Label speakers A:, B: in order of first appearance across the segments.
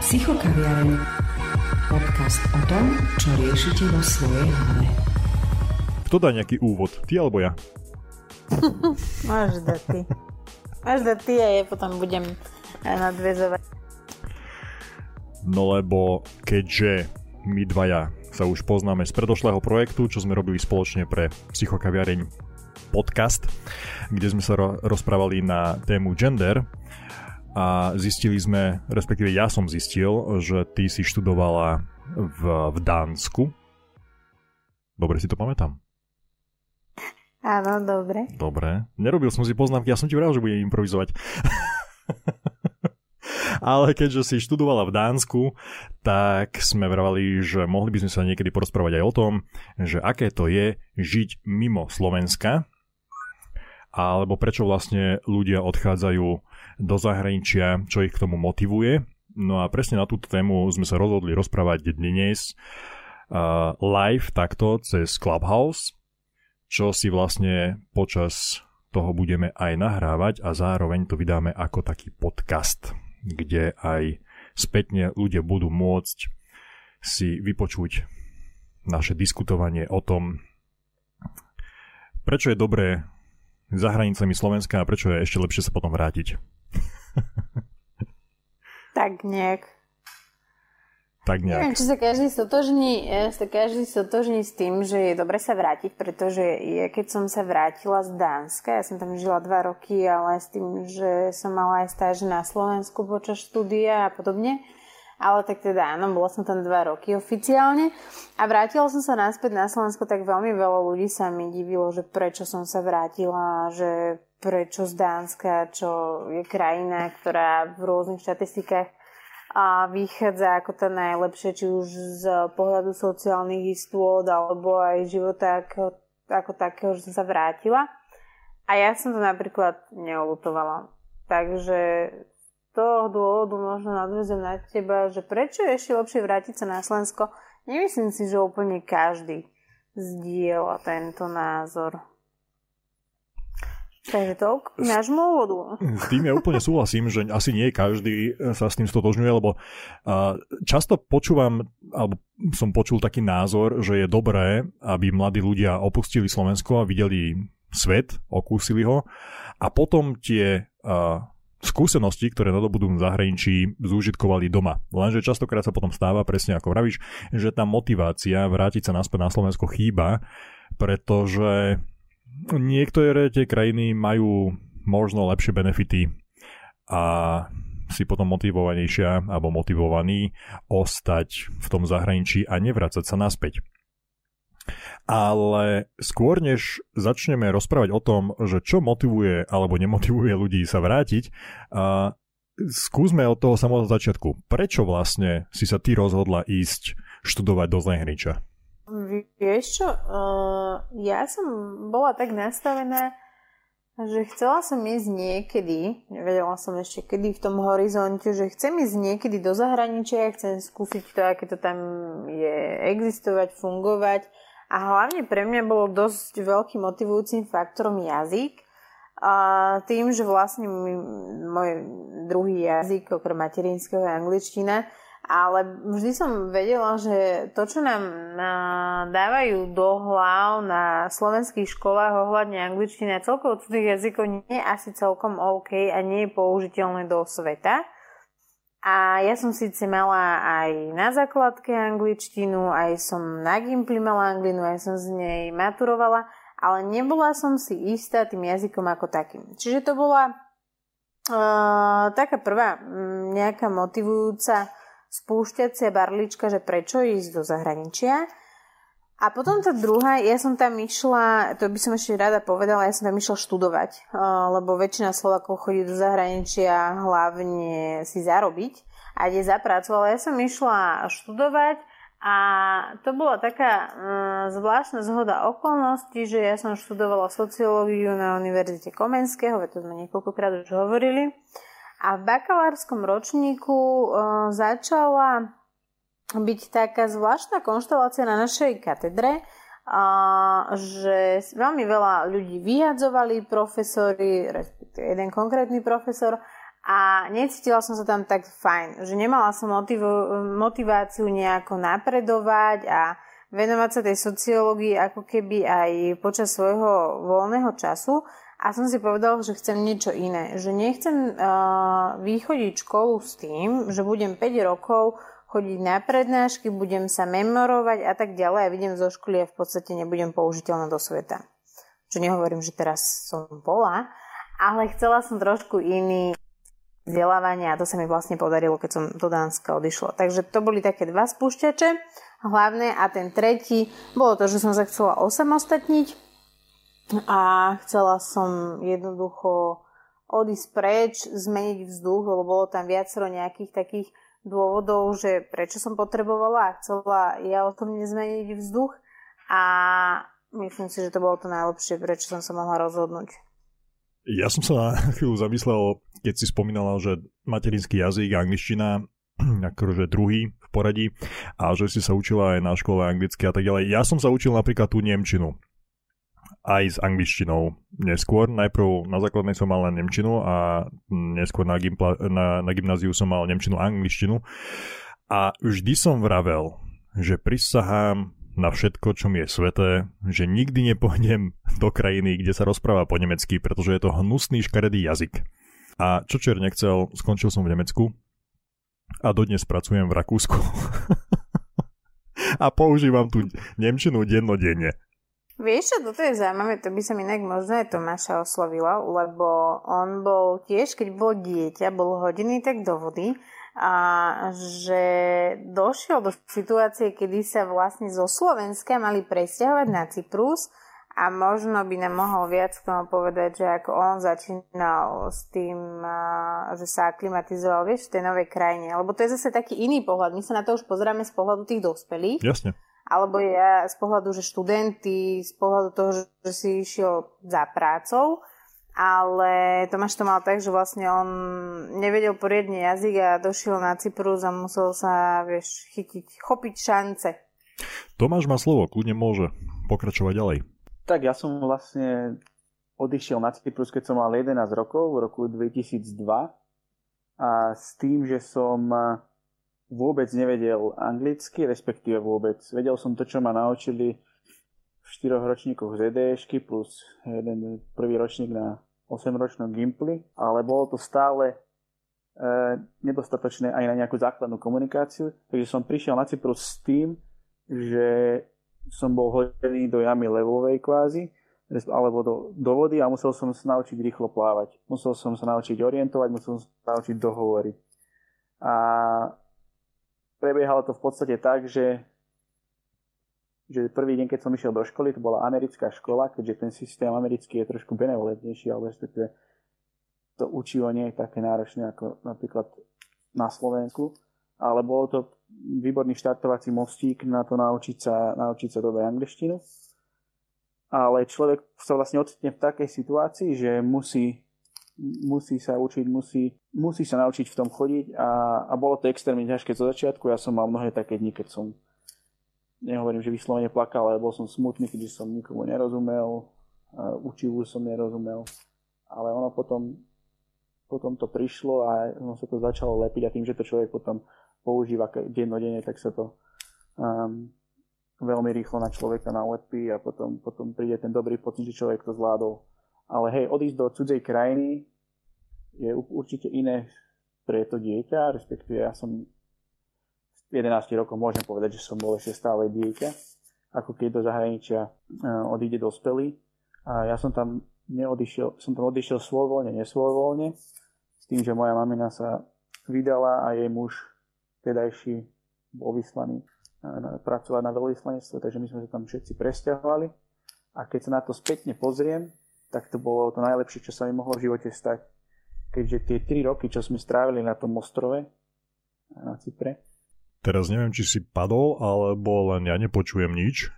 A: Psychokaviareň. Podcast o tom, čo riešite vo svojej hlave.
B: Kto dá nejaký úvod? Ty alebo ja?
C: Máš dať ty. Máš dať ty a ja potom budem nadvezovať.
B: No lebo keďže my dvaja sa už poznáme z predošlého projektu, čo sme robili spoločne pre Psychokaviareň podcast, kde sme sa ro- rozprávali na tému gender a zistili sme, respektíve ja som zistil, že ty si študovala v, v Dánsku. Dobre si to pamätám.
C: Áno, dobre.
B: Dobre. Nerobil som si poznámky, ja som ti vral, že budem improvizovať. Ale keďže si študovala v Dánsku, tak sme vravali, že mohli by sme sa niekedy porozprávať aj o tom, že aké to je žiť mimo Slovenska, alebo prečo vlastne ľudia odchádzajú do zahraničia, čo ich k tomu motivuje. No a presne na túto tému sme sa rozhodli rozprávať dnes uh, live takto cez Clubhouse, čo si vlastne počas toho budeme aj nahrávať a zároveň to vydáme ako taký podcast kde aj spätne ľudia budú môcť si vypočuť naše diskutovanie o tom, prečo je dobré za hranicami Slovenska a prečo je ešte lepšie sa potom vrátiť.
C: Tak nejak.
B: Tak nejak.
C: Neviem, či sa každý stotožní, sa každý stotožní s tým, že je dobre sa vrátiť, pretože ja keď som sa vrátila z Dánska, ja som tam žila dva roky, ale s tým, že som mala aj stáž na Slovensku počas štúdia a podobne, ale tak teda áno, bola som tam dva roky oficiálne a vrátila som sa naspäť na Slovensko, tak veľmi veľa ľudí sa mi divilo, že prečo som sa vrátila, že prečo z Dánska, čo je krajina, ktorá v rôznych štatistikách a vychádza ako to najlepšie, či už z pohľadu sociálnych istôt alebo aj života ako, ako takého, že som sa vrátila. A ja som to napríklad neolutovala. Takže toho dôvodu možno nadvezem na teba, že prečo je ešte lepšie vrátiť sa na Slovensko. Nemyslím si, že úplne každý zdieľa tento názor. Takže to k nášmu úvodu.
B: S tým ja úplne súhlasím, že asi nie každý sa s tým stotožňuje, lebo často počúvam, alebo som počul taký názor, že je dobré, aby mladí ľudia opustili Slovensko a videli svet, okúsili ho a potom tie skúsenosti, ktoré nadobudú v zahraničí, zúžitkovali doma. Lenže častokrát sa potom stáva, presne ako vravíš, že tá motivácia vrátiť sa naspäť na Slovensko chýba, pretože niektoré tie krajiny majú možno lepšie benefity a si potom motivovanejšia alebo motivovaní ostať v tom zahraničí a nevrácať sa naspäť. Ale skôr než začneme rozprávať o tom, že čo motivuje alebo nemotivuje ľudí sa vrátiť, a skúsme od toho samotného začiatku. Prečo vlastne si sa ty rozhodla ísť študovať do zahraničia?
C: Vieš čo, uh, ja som bola tak nastavená, že chcela som ísť niekedy, nevedela som ešte kedy v tom horizonte, že chcem ísť niekedy do zahraničia, chcem skúsiť to, aké to tam je existovať, fungovať. A hlavne pre mňa bolo dosť veľkým motivujúcim faktorom jazyk. A tým, že vlastne môj druhý jazyk, okrem materinského je angličtina, ale vždy som vedela, že to, čo nám dávajú do hlav na slovenských školách ohľadne angličtiny a celkovo cudzých jazykov nie je asi celkom OK a nie je použiteľné do sveta. A ja som síce mala aj na základke angličtinu, aj som na Gimply mala anglinu, aj som z nej maturovala, ale nebola som si istá tým jazykom ako takým. Čiže to bola uh, taká prvá nejaká motivujúca spúšťacia barlička, že prečo ísť do zahraničia. A potom tá druhá, ja som tam išla, to by som ešte rada povedala, ja som tam išla študovať, lebo väčšina Slovakov chodí do zahraničia hlavne si zarobiť a ide za prácu, ale ja som išla študovať a to bola taká uh, zvláštna zhoda okolností, že ja som študovala sociológiu na Univerzite Komenského, to sme niekoľkokrát už hovorili. A v bakalárskom ročníku e, začala byť taká zvláštna konštelácia na našej katedre, a, že veľmi veľa ľudí vyhadzovali profesori, respektíve jeden konkrétny profesor, a necítila som sa tam tak fajn, že nemala som motivu- motiváciu nejako napredovať a venovať sa tej sociológii ako keby aj počas svojho voľného času a som si povedala, že chcem niečo iné. Že nechcem uh, vychodiť školu s tým, že budem 5 rokov chodiť na prednášky, budem sa memorovať a tak ďalej a vidím zo školy a v podstate nebudem použiteľná do sveta. Čo nehovorím, že teraz som bola, ale chcela som trošku iný vzdelávania a to sa mi vlastne podarilo, keď som do Dánska odišla. Takže to boli také dva spúšťače hlavné a ten tretí bolo to, že som sa chcela osamostatniť a chcela som jednoducho odísť preč, zmeniť vzduch, lebo bolo tam viacero nejakých takých dôvodov, že prečo som potrebovala a chcela ja o tom nezmeniť vzduch a myslím si, že to bolo to najlepšie, prečo som sa mohla rozhodnúť.
B: Ja som sa na chvíľu zamyslel, keď si spomínala, že materinský jazyk, angličtina, akože druhý v poradí a že si sa učila aj na škole anglicky a tak ďalej. Ja som sa učil napríklad tú Nemčinu aj s angličtinou neskôr. Najprv na základnej som mal len Nemčinu a neskôr na, gimpla, na, na gymnáziu som mal Nemčinu a angličtinu. A vždy som vravel, že prisahám na všetko, čo mi je sveté, že nikdy nepôjdem do krajiny, kde sa rozpráva po nemecky, pretože je to hnusný škaredý jazyk. A čo čer nechcel, skončil som v Nemecku a dodnes pracujem v Rakúsku. a používam tú Nemčinu dennodenne.
C: Vieš čo, toto je zaujímavé, to by som inak možno aj Tomáša oslovila, lebo on bol tiež, keď bol dieťa, bol hodiny tak do vody a že došiel do situácie, kedy sa vlastne zo Slovenska mali presťahovať na Cyprus a možno by nám mohol viac k tomu povedať, že ako on začínal s tým, že sa aklimatizoval, vieš, v tej novej krajine. Lebo to je zase taký iný pohľad. My sa na to už pozeráme z pohľadu tých dospelých.
B: Jasne.
C: Alebo ja z pohľadu, že študenty, z pohľadu toho, že si išiel za prácou ale Tomáš to mal tak, že vlastne on nevedel poriadne jazyk a došiel na Cyprus a musel sa, vieš, chytiť, chopiť šance.
B: Tomáš má slovo, kľudne môže pokračovať ďalej.
D: Tak ja som vlastne odišiel na Cyprus, keď som mal 11 rokov, v roku 2002 a s tým, že som vôbec nevedel anglicky, respektíve vôbec. Vedel som to, čo ma naučili v štyroch ročníkoch z EDŠky plus jeden prvý ročník na 8-ročnom Gimply, ale bolo to stále e, nedostatočné aj na nejakú základnú komunikáciu, takže som prišiel na Cyprus s tým, že som bol hodený do jamy levovej kvázi, alebo do, do vody a musel som sa naučiť rýchlo plávať. Musel som sa naučiť orientovať, musel som sa naučiť dohovoriť. A prebiehalo to v podstate tak, že že prvý deň, keď som išiel do školy, to bola americká škola, keďže ten systém americký je trošku benevolentnejší, ale respektíve to učivo nie je také náročné ako napríklad na Slovensku, ale bolo to výborný štartovací mostík na to naučiť sa, naučiť sa dobre angličtinu. Ale človek sa vlastne ocitne v takej situácii, že musí, musí sa učiť, musí, musí sa naučiť v tom chodiť a, a bolo to extrémne ťažké zo začiatku. Ja som mal mnohé také dni, keď som nehovorím, že vyslovene plakal, ale bol som smutný, keďže som nikomu nerozumel, učivu som nerozumel, ale ono potom, potom to prišlo a ono sa to začalo lepiť a tým, že to človek potom používa dennodenne, tak sa to um, veľmi rýchlo na človeka nalepí a potom, potom príde ten dobrý pocit, že človek to zvládol. Ale hej, odísť do cudzej krajiny je určite iné pre to dieťa, respektíve ja som 11 rokov môžem povedať, že som bol ešte stále dieťa, ako keď do zahraničia e, odíde dospelý. A ja som tam neodišiel, som tam odišiel svojvoľne, nesvojvoľne, s tým, že moja mamina sa vydala a jej muž tedajší bol vyslaný e, pracovať na veľvyslanectve, takže my sme sa tam všetci presťahovali. A keď sa na to spätne pozriem, tak to bolo to najlepšie, čo sa mi mohlo v živote stať. Keďže tie 3 roky, čo sme strávili na tom ostrove, na Cypre,
B: Teraz neviem, či si padol, alebo len ja nepočujem nič.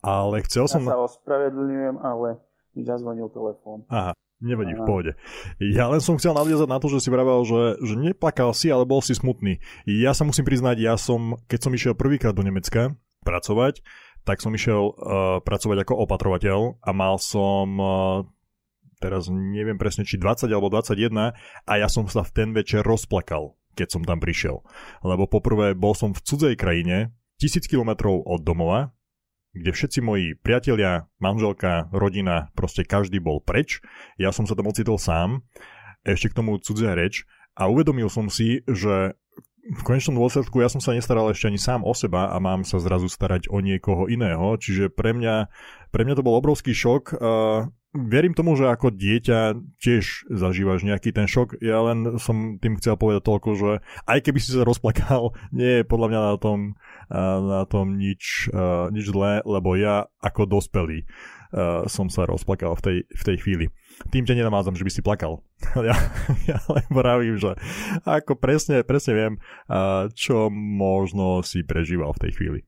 B: Ale chcel som...
D: Ja sa ospravedlňujem, ale mi zazvonil telefón.
B: Aha, nevadí, v pohode. Ja len som chcel nadviazať na to, že si vravel, že, že neplakal si, ale bol si smutný. Ja sa musím priznať, ja som, keď som išiel prvýkrát do Nemecka pracovať, tak som išiel uh, pracovať ako opatrovateľ a mal som uh, teraz neviem presne, či 20 alebo 21 a ja som sa v ten večer rozplakal, keď som tam prišiel. Lebo poprvé bol som v cudzej krajine, tisíc kilometrov od domova, kde všetci moji priatelia, manželka, rodina, proste každý bol preč. Ja som sa tam ocitol sám, ešte k tomu cudzia reč a uvedomil som si, že v konečnom dôsledku ja som sa nestaral ešte ani sám o seba a mám sa zrazu starať o niekoho iného, čiže pre mňa, pre mňa to bol obrovský šok. Uh, verím tomu, že ako dieťa tiež zažívaš nejaký ten šok. Ja len som tým chcel povedať toľko, že aj keby si sa rozplakal, nie je podľa mňa na tom, na tom nič, nič zlé, lebo ja ako dospelý som sa rozplakal v tej, v tej chvíli. Tým ťa nenamádzam, že by si plakal. ja, ja len vravím, že ako presne, presne viem, čo možno si prežíval v tej chvíli.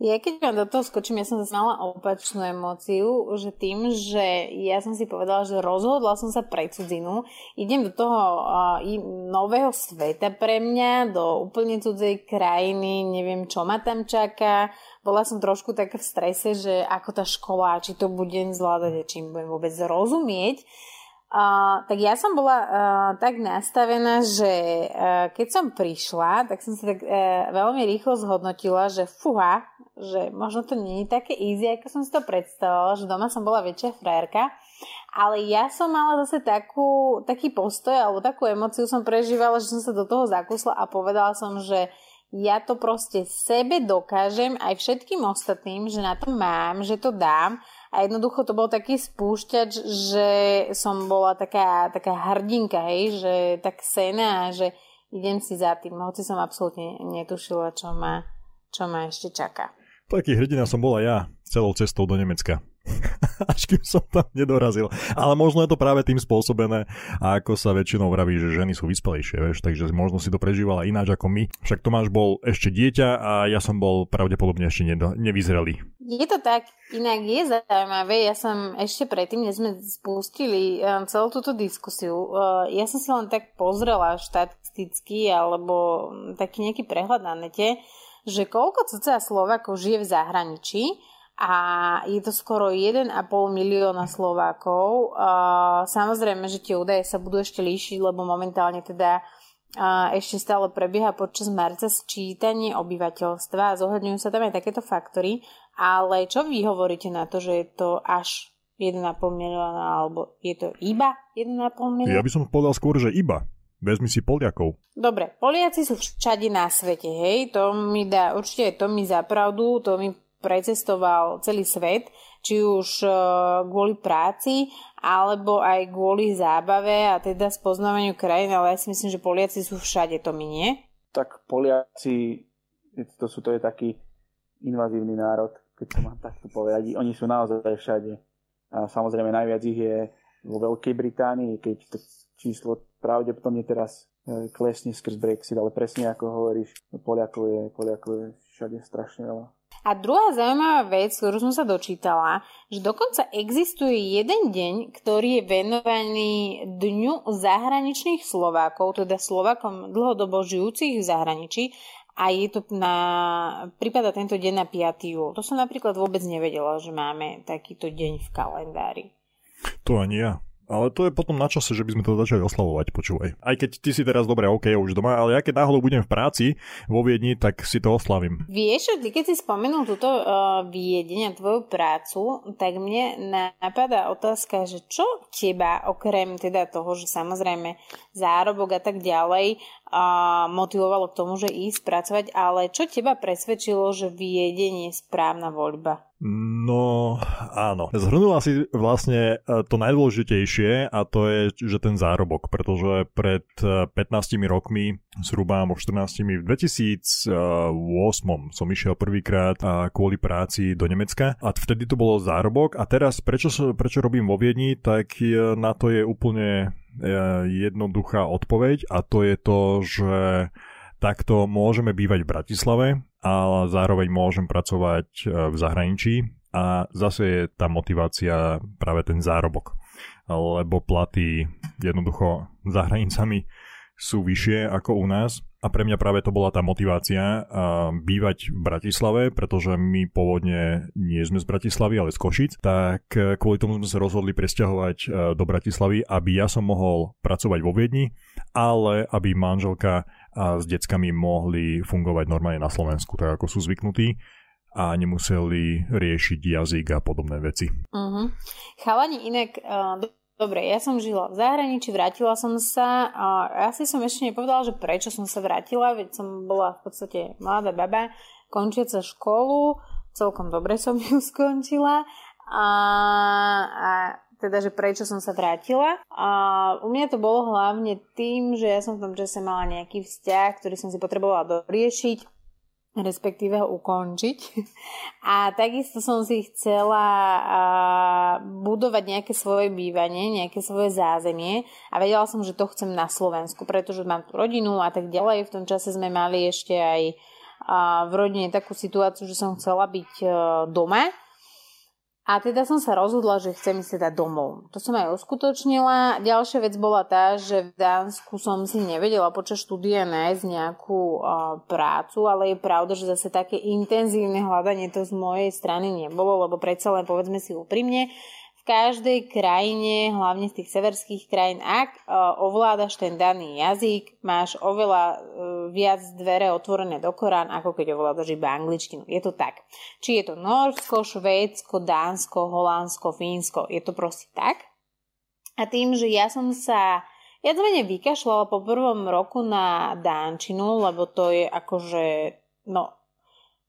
C: Ja keď vám do toho skočím, ja som mala opačnú emóciu, že tým, že ja som si povedala, že rozhodla som sa pre cudzinu, idem do toho uh, nového sveta pre mňa, do úplne cudzej krajiny, neviem, čo ma tam čaká. Bola som trošku tak v strese, že ako tá škola, či to budem zvládať, či im budem vôbec rozumieť. Uh, tak ja som bola uh, tak nastavená, že uh, keď som prišla, tak som sa tak uh, veľmi rýchlo zhodnotila, že fuha, že možno to nie je také easy, ako som si to predstavovala, že doma som bola väčšia frajerka, ale ja som mala zase takú, taký postoj alebo takú emociu som prežívala, že som sa do toho zakusla a povedala som, že ja to proste sebe dokážem aj všetkým ostatným, že na to mám, že to dám a jednoducho to bol taký spúšťač, že som bola taká, taká hrdinka, hej, že tak sena, že idem si za tým, hoci som absolútne netušila, čo ma, čo ma ešte čaká.
B: Taký hrdina som bola ja celou cestou do Nemecka. až kým som tam nedorazil. Ale možno je to práve tým spôsobené, ako sa väčšinou vraví, že ženy sú vyspelejšie, vieš, takže možno si to prežívala ináč ako my. Však Tomáš bol ešte dieťa a ja som bol pravdepodobne ešte nedo, nevyzrelý.
C: Je to tak, inak je zaujímavé, ja som ešte predtým, než sme spustili um, celú túto diskusiu, uh, ja som si len tak pozrela štatisticky alebo taký nejaký prehľad na nete, že koľko cca Slovakov žije v zahraničí a je to skoro 1,5 milióna Slovákov. Samozrejme, že tie údaje sa budú ešte líšiť, lebo momentálne teda ešte stále prebieha počas marca sčítanie obyvateľstva a zohľadňujú sa tam aj takéto faktory. Ale čo vy hovoríte na to, že je to až 1,5 milióna, alebo je to iba 1,5 milióna?
B: Ja by som povedal skôr, že iba. Vezmi si Poliakov.
C: Dobre, Poliaci sú všade na svete, hej, to mi dá, určite to mi za pravdu, to mi precestoval celý svet, či už e, kvôli práci, alebo aj kvôli zábave a teda spoznávaniu krajín, ale ja si myslím, že Poliaci sú všade, to mi nie?
D: Tak Poliaci, to, sú, to je taký invazívny národ, keď to mám takto povedať. Oni sú naozaj všade. A samozrejme najviac ich je vo Veľkej Británii, keď to číslo pravdepodobne teraz klesne skrz Brexit, ale presne ako hovoríš, Poliakov je, Poliakov je všade strašne veľa.
C: A druhá zaujímavá vec, ktorú som sa dočítala, že dokonca existuje jeden deň, ktorý je venovaný Dňu zahraničných Slovákov, teda Slovákom dlhodobo žijúcich v zahraničí a je to na, prípada tento deň na 5. júl. To som napríklad vôbec nevedela, že máme takýto deň v kalendári.
B: To ani ja. Ale to je potom na čase, že by sme to začali oslavovať, počúvaj. Aj keď ty si teraz dobre, OK, už doma, ale ja keď náhodou budem v práci vo Viedni, tak si to oslavím.
C: Vieš, keď si spomenul túto uh, Viedeň a tvoju prácu, tak mne napadá otázka, že čo teba, okrem teda toho, že samozrejme zárobok a tak ďalej, uh, motivovalo k tomu, že ísť pracovať, ale čo teba presvedčilo, že Viedeň je správna voľba?
B: No áno. Zhrnula si vlastne e, to najdôležitejšie a to je, že ten zárobok, pretože pred 15 e, rokmi, zhruba alebo 14, v 2008 som išiel prvýkrát kvôli práci do Nemecka a vtedy to bolo zárobok a teraz prečo, prečo robím vo Viedni, tak e, na to je úplne jednoduchá odpoveď a to je to, že takto môžeme bývať v Bratislave, ale zároveň môžem pracovať e, v zahraničí a zase je tá motivácia práve ten zárobok, lebo platy jednoducho za hranicami sú vyššie ako u nás a pre mňa práve to bola tá motivácia bývať v Bratislave, pretože my pôvodne nie sme z Bratislavy, ale z Košic, tak uh, kvôli tomu sme sa rozhodli presťahovať uh, do Bratislavy, aby ja som mohol pracovať vo Viedni, ale aby manželka s deckami mohli fungovať normálne na Slovensku, tak ako sú zvyknutí a nemuseli riešiť jazyk a podobné veci.
C: Uh-huh. Chalani, inak uh, Dobre, ja som žila v zahraničí, vrátila som sa a asi som ešte nepovedala, že prečo som sa vrátila, veď som bola v podstate mladá baba, končiaca školu, celkom dobre som ju skončila a, a teda, že prečo som sa vrátila. A u mňa to bolo hlavne tým, že ja som v tom čase mala nejaký vzťah, ktorý som si potrebovala doriešiť respektíve ukončiť. A takisto som si chcela budovať nejaké svoje bývanie, nejaké svoje zázemie a vedela som, že to chcem na Slovensku, pretože mám tu rodinu a tak ďalej. V tom čase sme mali ešte aj v rodine takú situáciu, že som chcela byť e, doma a teda som sa rozhodla, že chcem ísť teda domov. To som aj uskutočnila. Ďalšia vec bola tá, že v Dánsku som si nevedela počas štúdia nájsť nejakú uh, prácu, ale je pravda, že zase také intenzívne hľadanie to z mojej strany nebolo, lebo predsa len povedzme si úprimne, každej krajine, hlavne z tých severských krajín, ak uh, ovládaš ten daný jazyk, máš oveľa uh, viac dvere otvorené do Korán, ako keď ovládaš iba angličtinu. Je to tak. Či je to Norsko, Švédsko, Dánsko, Holandsko, Fínsko, je to proste tak. A tým, že ja som sa ja to menej vykašľala po prvom roku na Dánčinu, lebo to je akože, no,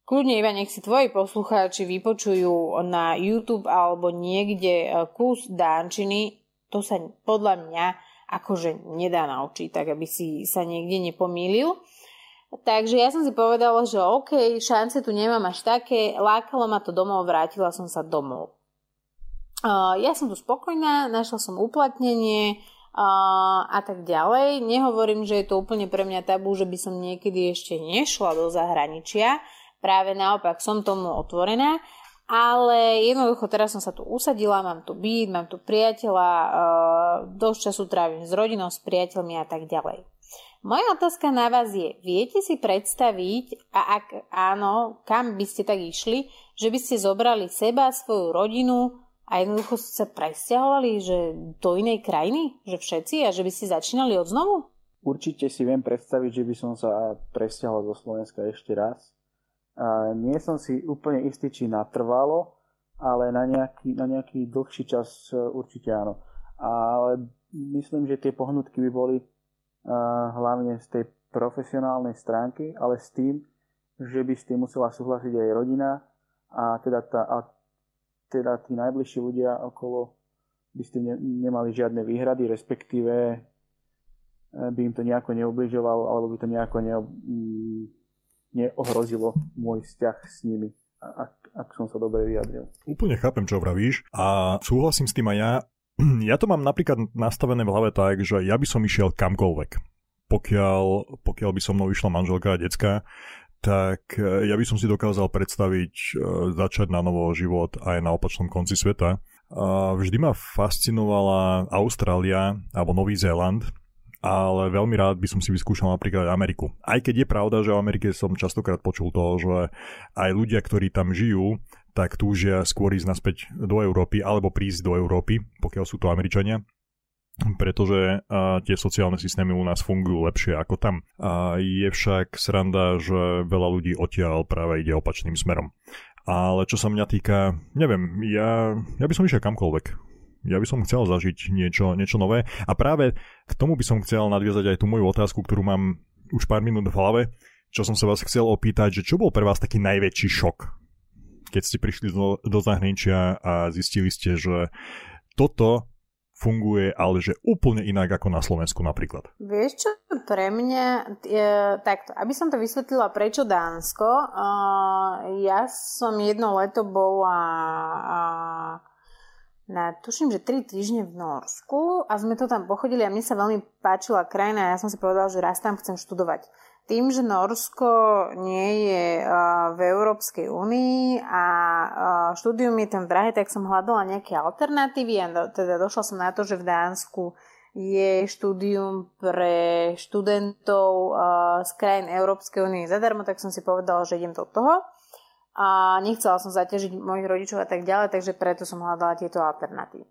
C: Kľudne iba nech si tvoji poslucháči vypočujú na YouTube alebo niekde e, kus dánčiny, to sa podľa mňa akože nedá naučiť, tak aby si sa niekde nepomýlil. Takže ja som si povedala, že OK, šance tu nemám až také, lákalo ma to domov, vrátila som sa domov. Uh, ja som tu spokojná, našla som uplatnenie uh, a tak ďalej. Nehovorím, že je to úplne pre mňa tabu, že by som niekedy ešte nešla do zahraničia, Práve naopak, som tomu otvorená, ale jednoducho teraz som sa tu usadila, mám tu byt, mám tu priateľa, e, dosť času trávim s rodinou, s priateľmi a tak ďalej. Moja otázka na vás je, viete si predstaviť, a ak áno, kam by ste tak išli, že by ste zobrali seba, svoju rodinu a jednoducho ste sa presťahovali že do inej krajiny, že všetci a že by ste začínali od znovu?
D: Určite si viem predstaviť, že by som sa presťahoval do Slovenska ešte raz a nie som si úplne istý, či natrvalo, ale na nejaký, na nejaký dlhší čas e, určite áno. Ale myslím, že tie pohnutky by boli uh, hlavne z tej profesionálnej stránky, ale s tým, že by s tým musela súhlasiť aj rodina a teda, tá, a teda tí najbližší ľudia okolo by s tým ne, nemali žiadne výhrady, respektíve e, by im to nejako neubližovalo, alebo by to nejako neob, neohrozilo môj vzťah s nimi, ak, ak som sa dobre vyjadril.
B: Úplne chápem, čo vravíš a súhlasím s tým aj ja. Ja to mám napríklad nastavené v hlave tak, že ja by som išiel kamkoľvek. Pokiaľ, pokiaľ by so mnou išla manželka a decka, tak e, ja by som si dokázal predstaviť e, začať na novo život aj na opačnom konci sveta. Vždy ma fascinovala Austrália alebo Nový Zéland, ale veľmi rád by som si vyskúšal napríklad Ameriku. Aj keď je pravda, že v Amerike som častokrát počul to, že aj ľudia, ktorí tam žijú, tak túžia skôr ísť naspäť do Európy alebo prísť do Európy, pokiaľ sú to Američania pretože uh, tie sociálne systémy u nás fungujú lepšie ako tam. Uh, je však sranda, že veľa ľudí odtiaľ práve ide opačným smerom. Ale čo sa mňa týka, neviem, ja, ja by som išiel kamkoľvek ja by som chcel zažiť niečo, niečo nové. A práve k tomu by som chcel nadviazať aj tú moju otázku, ktorú mám už pár minút v hlave, čo som sa vás chcel opýtať, že čo bol pre vás taký najväčší šok, keď ste prišli do, do zahraničia a zistili ste, že toto funguje, ale že úplne inak ako na Slovensku napríklad.
C: Vieš čo, pre mňa, je, takto, aby som to vysvetlila, prečo Dánsko, uh, ja som jedno leto bola uh, na, tuším, že 3 týždne v Norsku a sme to tam pochodili a mne sa veľmi páčila krajina a ja som si povedala, že raz tam chcem študovať. Tým, že Norsko nie je uh, v Európskej únii a uh, štúdium je tam drahé, tak som hľadala nejaké alternatívy a do, teda došla som na to, že v Dánsku je štúdium pre študentov z krajín Európskej únie zadarmo, tak som si povedala, že idem do toho. A nechcela som zaťažiť mojich rodičov a tak ďalej, takže preto som hľadala tieto alternatívy.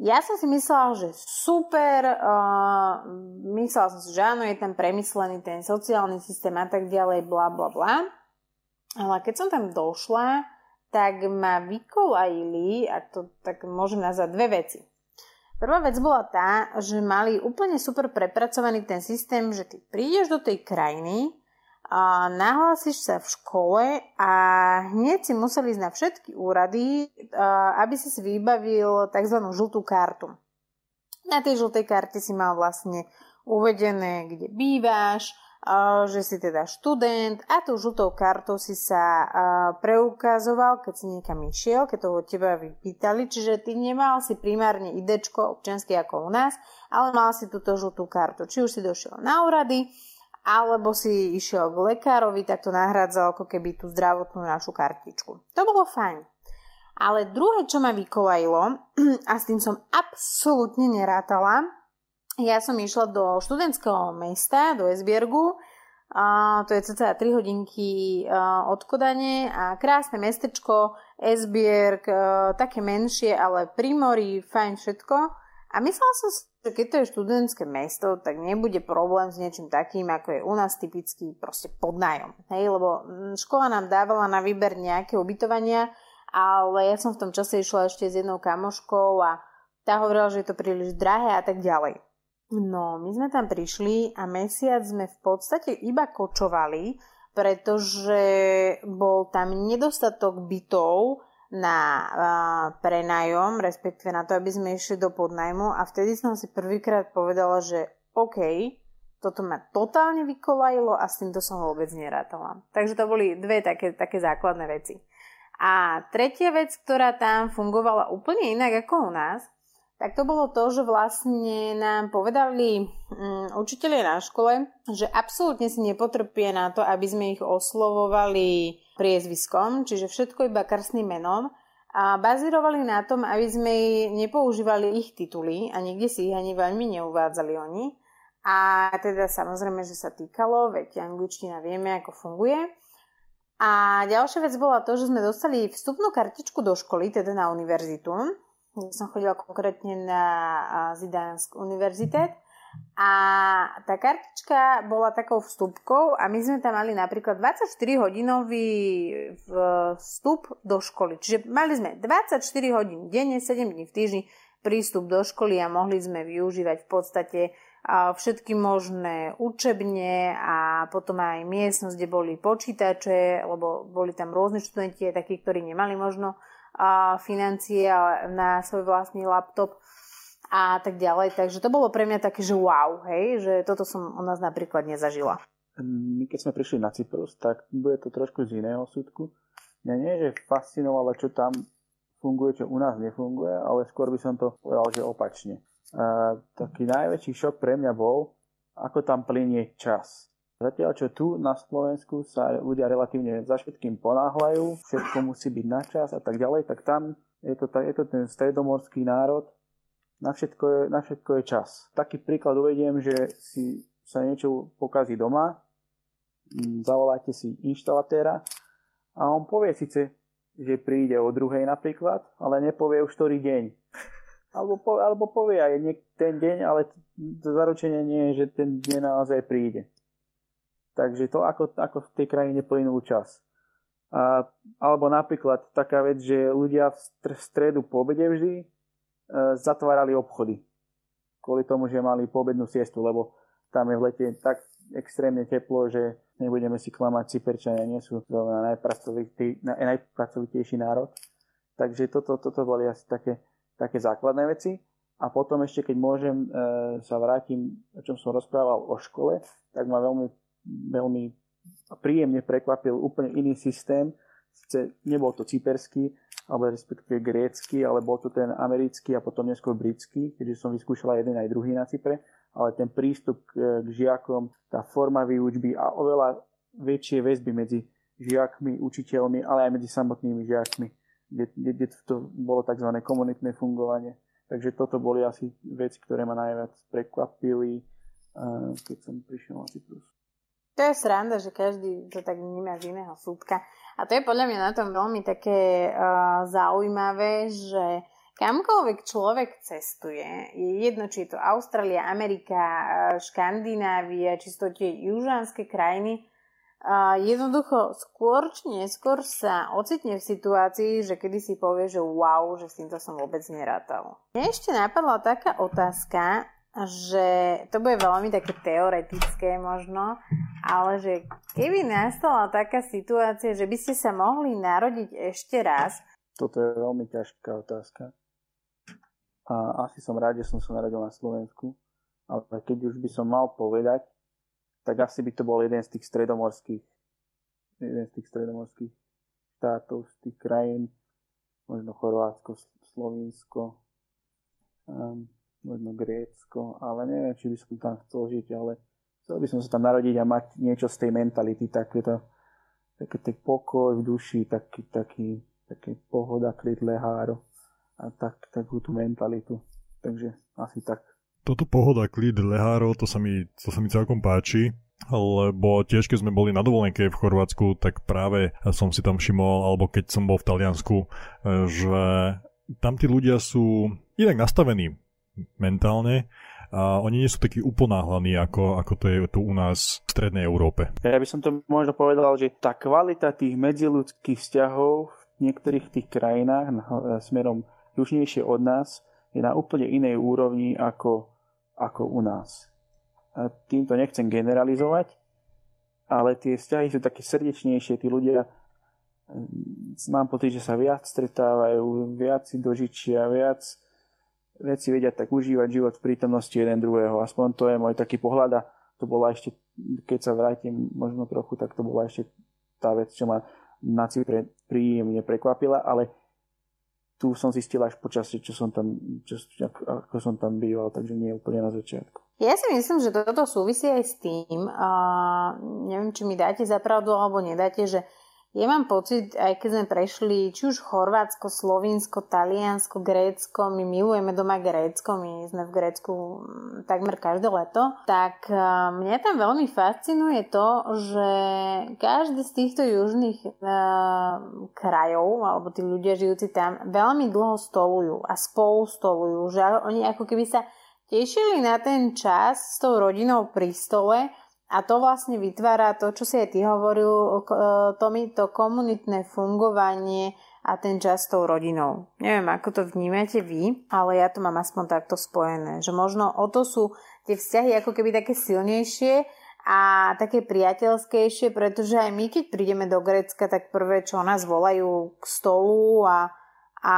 C: Ja som si myslela, že super, uh, myslela som si, že áno, je tam premyslený ten sociálny systém a tak ďalej, bla bla bla. Ale keď som tam došla, tak ma vykolajili, ak to tak môžem nazvať, dve veci. Prvá vec bola tá, že mali úplne super prepracovaný ten systém, že ty prídeš do tej krajiny, a nahlásiš sa v škole a hneď si museli ísť na všetky úrady, aby si si vybavil tzv. žltú kartu. Na tej žltej karte si mal vlastne uvedené, kde býváš, že si teda študent a tou žltou kartou si sa preukazoval, keď si niekam išiel, keď to od teba vypýtali, čiže ty nemal si primárne idečko občiansky ako u nás, ale mal si túto žltú kartu. Či už si došiel na úrady, alebo si išiel k lekárovi, tak to nahrádzal ako keby tú zdravotnú našu kartičku. To bolo fajn. Ale druhé, čo ma vykolajilo, a s tým som absolútne nerátala, ja som išla do študentského mesta, do Esbiergu, a to je cca 3 hodinky od Kodane a krásne mestečko, Esbierg, také menšie, ale pri mori, fajn všetko. A myslela som si, keď to je študentské mesto, tak nebude problém s niečím takým, ako je u nás typický proste podnájom. Hej, lebo mm, škola nám dávala na výber nejaké ubytovania, ale ja som v tom čase išla ešte s jednou kamoškou a tá hovorila, že je to príliš drahé a tak ďalej. No, my sme tam prišli a mesiac sme v podstate iba kočovali, pretože bol tam nedostatok bytov na prenajom, respektíve na to, aby sme išli do podnajmu a vtedy som si prvýkrát povedala, že OK, toto ma totálne vykolajilo a s týmto som vôbec nerátala. Takže to boli dve také, také základné veci. A tretia vec, ktorá tam fungovala úplne inak ako u nás, tak to bolo to, že vlastne nám povedali um, učiteľe na škole, že absolútne si nepotrpie na to, aby sme ich oslovovali priezviskom, čiže všetko iba krstným menom a bazírovali na tom, aby sme nepoužívali ich tituly a nikde si ich ani veľmi neuvádzali oni. A teda samozrejme, že sa týkalo, veď angličtina vieme, ako funguje. A ďalšia vec bola to, že sme dostali vstupnú kartičku do školy, teda na univerzitu ja som chodila konkrétne na Zidánsk univerzitet a tá kartička bola takou vstupkou a my sme tam mali napríklad 24 hodinový vstup do školy. Čiže mali sme 24 hodín denne, 7 dní v týždni prístup do školy a mohli sme využívať v podstate všetky možné učebne a potom aj miestnosť, kde boli počítače, lebo boli tam rôzne študenti, takí, ktorí nemali možno financie na svoj vlastný laptop a tak ďalej. Takže to bolo pre mňa také, že wow, hej, že toto som u nás napríklad nezažila.
D: My keď sme prišli na Cyprus, tak bude to trošku z iného súdku. Mňa nie, že fascinovalo, čo tam funguje, čo u nás nefunguje, ale skôr by som to povedal, že opačne. A, taký najväčší šok pre mňa bol, ako tam plinie čas. Zatiaľ, čo tu na Slovensku sa ľudia relatívne za všetkým ponáhľajú, všetko musí byť na čas a tak ďalej, tak tam je to, je to ten stredomorský národ, na všetko, je, na všetko je čas. Taký príklad uvediem, že si sa niečo pokazí doma, mm, zavoláte si inštalatéra a on povie síce, že príde o druhej napríklad, ale nepovie už ktorý deň. Alebo, po, alebo povie aj ten deň, ale zaručenie nie je, že ten deň naozaj príde. Takže to, ako, ako v tej krajine plynul čas. A, alebo napríklad taká vec, že ľudia v stredu po obede vždy zatvárali obchody. Kvôli tomu, že mali poobednú siestu, lebo tam je v lete tak extrémne teplo, že nebudeme si klamať, Cyperčania nie sú najpracovitý, najpracovitejší národ. Takže toto, toto boli asi také, také základné veci. A potom ešte, keď môžem, e, sa vrátim, o čom som rozprával o škole, tak ma veľmi veľmi príjemne prekvapil úplne iný systém. Sice nebol to cyperský, alebo respektíve grécky, ale bol to ten americký a potom neskôr britský, keďže som vyskúšala jeden aj druhý na Cypre, ale ten prístup k, k žiakom, tá forma výučby a oveľa väčšie väzby medzi žiakmi, učiteľmi, ale aj medzi samotnými žiakmi, kde, kde, to bolo tzv. komunitné fungovanie. Takže toto boli asi veci, ktoré ma najviac prekvapili, keď som prišiel na Cyprus.
C: To je sranda, že každý to tak vníma z iného súdka. A to je podľa mňa na tom veľmi také uh, zaujímavé, že kamkoľvek človek cestuje, je jedno, či je to Austrália, Amerika, Škandinávia, či sú to tie južanské krajiny, a jednoducho skôr či neskôr sa ocitne v situácii, že kedy si povie, že wow, že s týmto som vôbec nerátal. Mne ešte napadla taká otázka, že to bude veľmi také teoretické možno, ale že keby nastala taká situácia, že by ste sa mohli narodiť ešte raz.
D: Toto je veľmi ťažká otázka. A asi som rád, že som sa narodil na Slovensku, ale keď už by som mal povedať, tak asi by to bol jeden z tých stredomorských jeden z tých stredomorských štátov, z tých krajín, možno Chorvátsko, Slovinsko, um, možno Grécko, ale neviem, či by som tam chcel žiť, ale chcel by som sa tam narodiť a mať niečo z tej mentality, takéto, také ten pokoj v duši, taký, taký, taký pohoda, klid, leháro a tak, takú tú mentalitu. Takže asi tak.
B: Toto pohoda, klid, leháro, to sa mi, to sa mi celkom páči, lebo tiež keď sme boli na dovolenke v Chorvátsku, tak práve som si tam všimol, alebo keď som bol v Taliansku, že tam tí ľudia sú inak nastavení mentálne a oni nie sú takí uponáhlaní, ako, ako to je tu u nás v Strednej Európe.
D: Ja by som to možno povedal, že tá kvalita tých medziludských vzťahov v niektorých tých krajinách smerom južnejšie od nás je na úplne inej úrovni ako, ako u nás. A týmto nechcem generalizovať, ale tie vzťahy sú také srdečnejšie, tí ľudia mm, mám pocit, že sa viac stretávajú, viac si dožičia, viac veci vedia tak užívať život v prítomnosti jeden druhého. Aspoň to je môj taký pohľad a to bola ešte, keď sa vrátim možno trochu, tak to bola ešte tá vec, čo ma na Cypre príjemne prekvapila, ale tu som zistil až počas, čo som tam, čo, ako som tam býval, takže nie úplne na začiatku.
C: Ja si myslím, že toto súvisí aj s tým, a neviem, či mi dáte zapravdu alebo nedáte, že ja mám pocit, aj keď sme prešli či už Chorvátsko, Slovinsko, Taliansko, Grécko, my milujeme doma Grécko, my sme v Grécku mm, takmer každé leto, tak mňa tam veľmi fascinuje to, že každý z týchto južných uh, krajov, alebo tí ľudia žijúci tam, veľmi dlho stolujú a spolu stolujú, že oni ako keby sa tešili na ten čas s tou rodinou pri stole a to vlastne vytvára to, čo si aj ty hovoril, to, to komunitné fungovanie a ten čas s tou rodinou. Neviem, ako to vnímate vy, ale ja to mám aspoň takto spojené. Že možno o to sú tie vzťahy ako keby také silnejšie a také priateľskejšie, pretože aj my, keď prídeme do Grécka, tak prvé, čo nás volajú k stolu a, a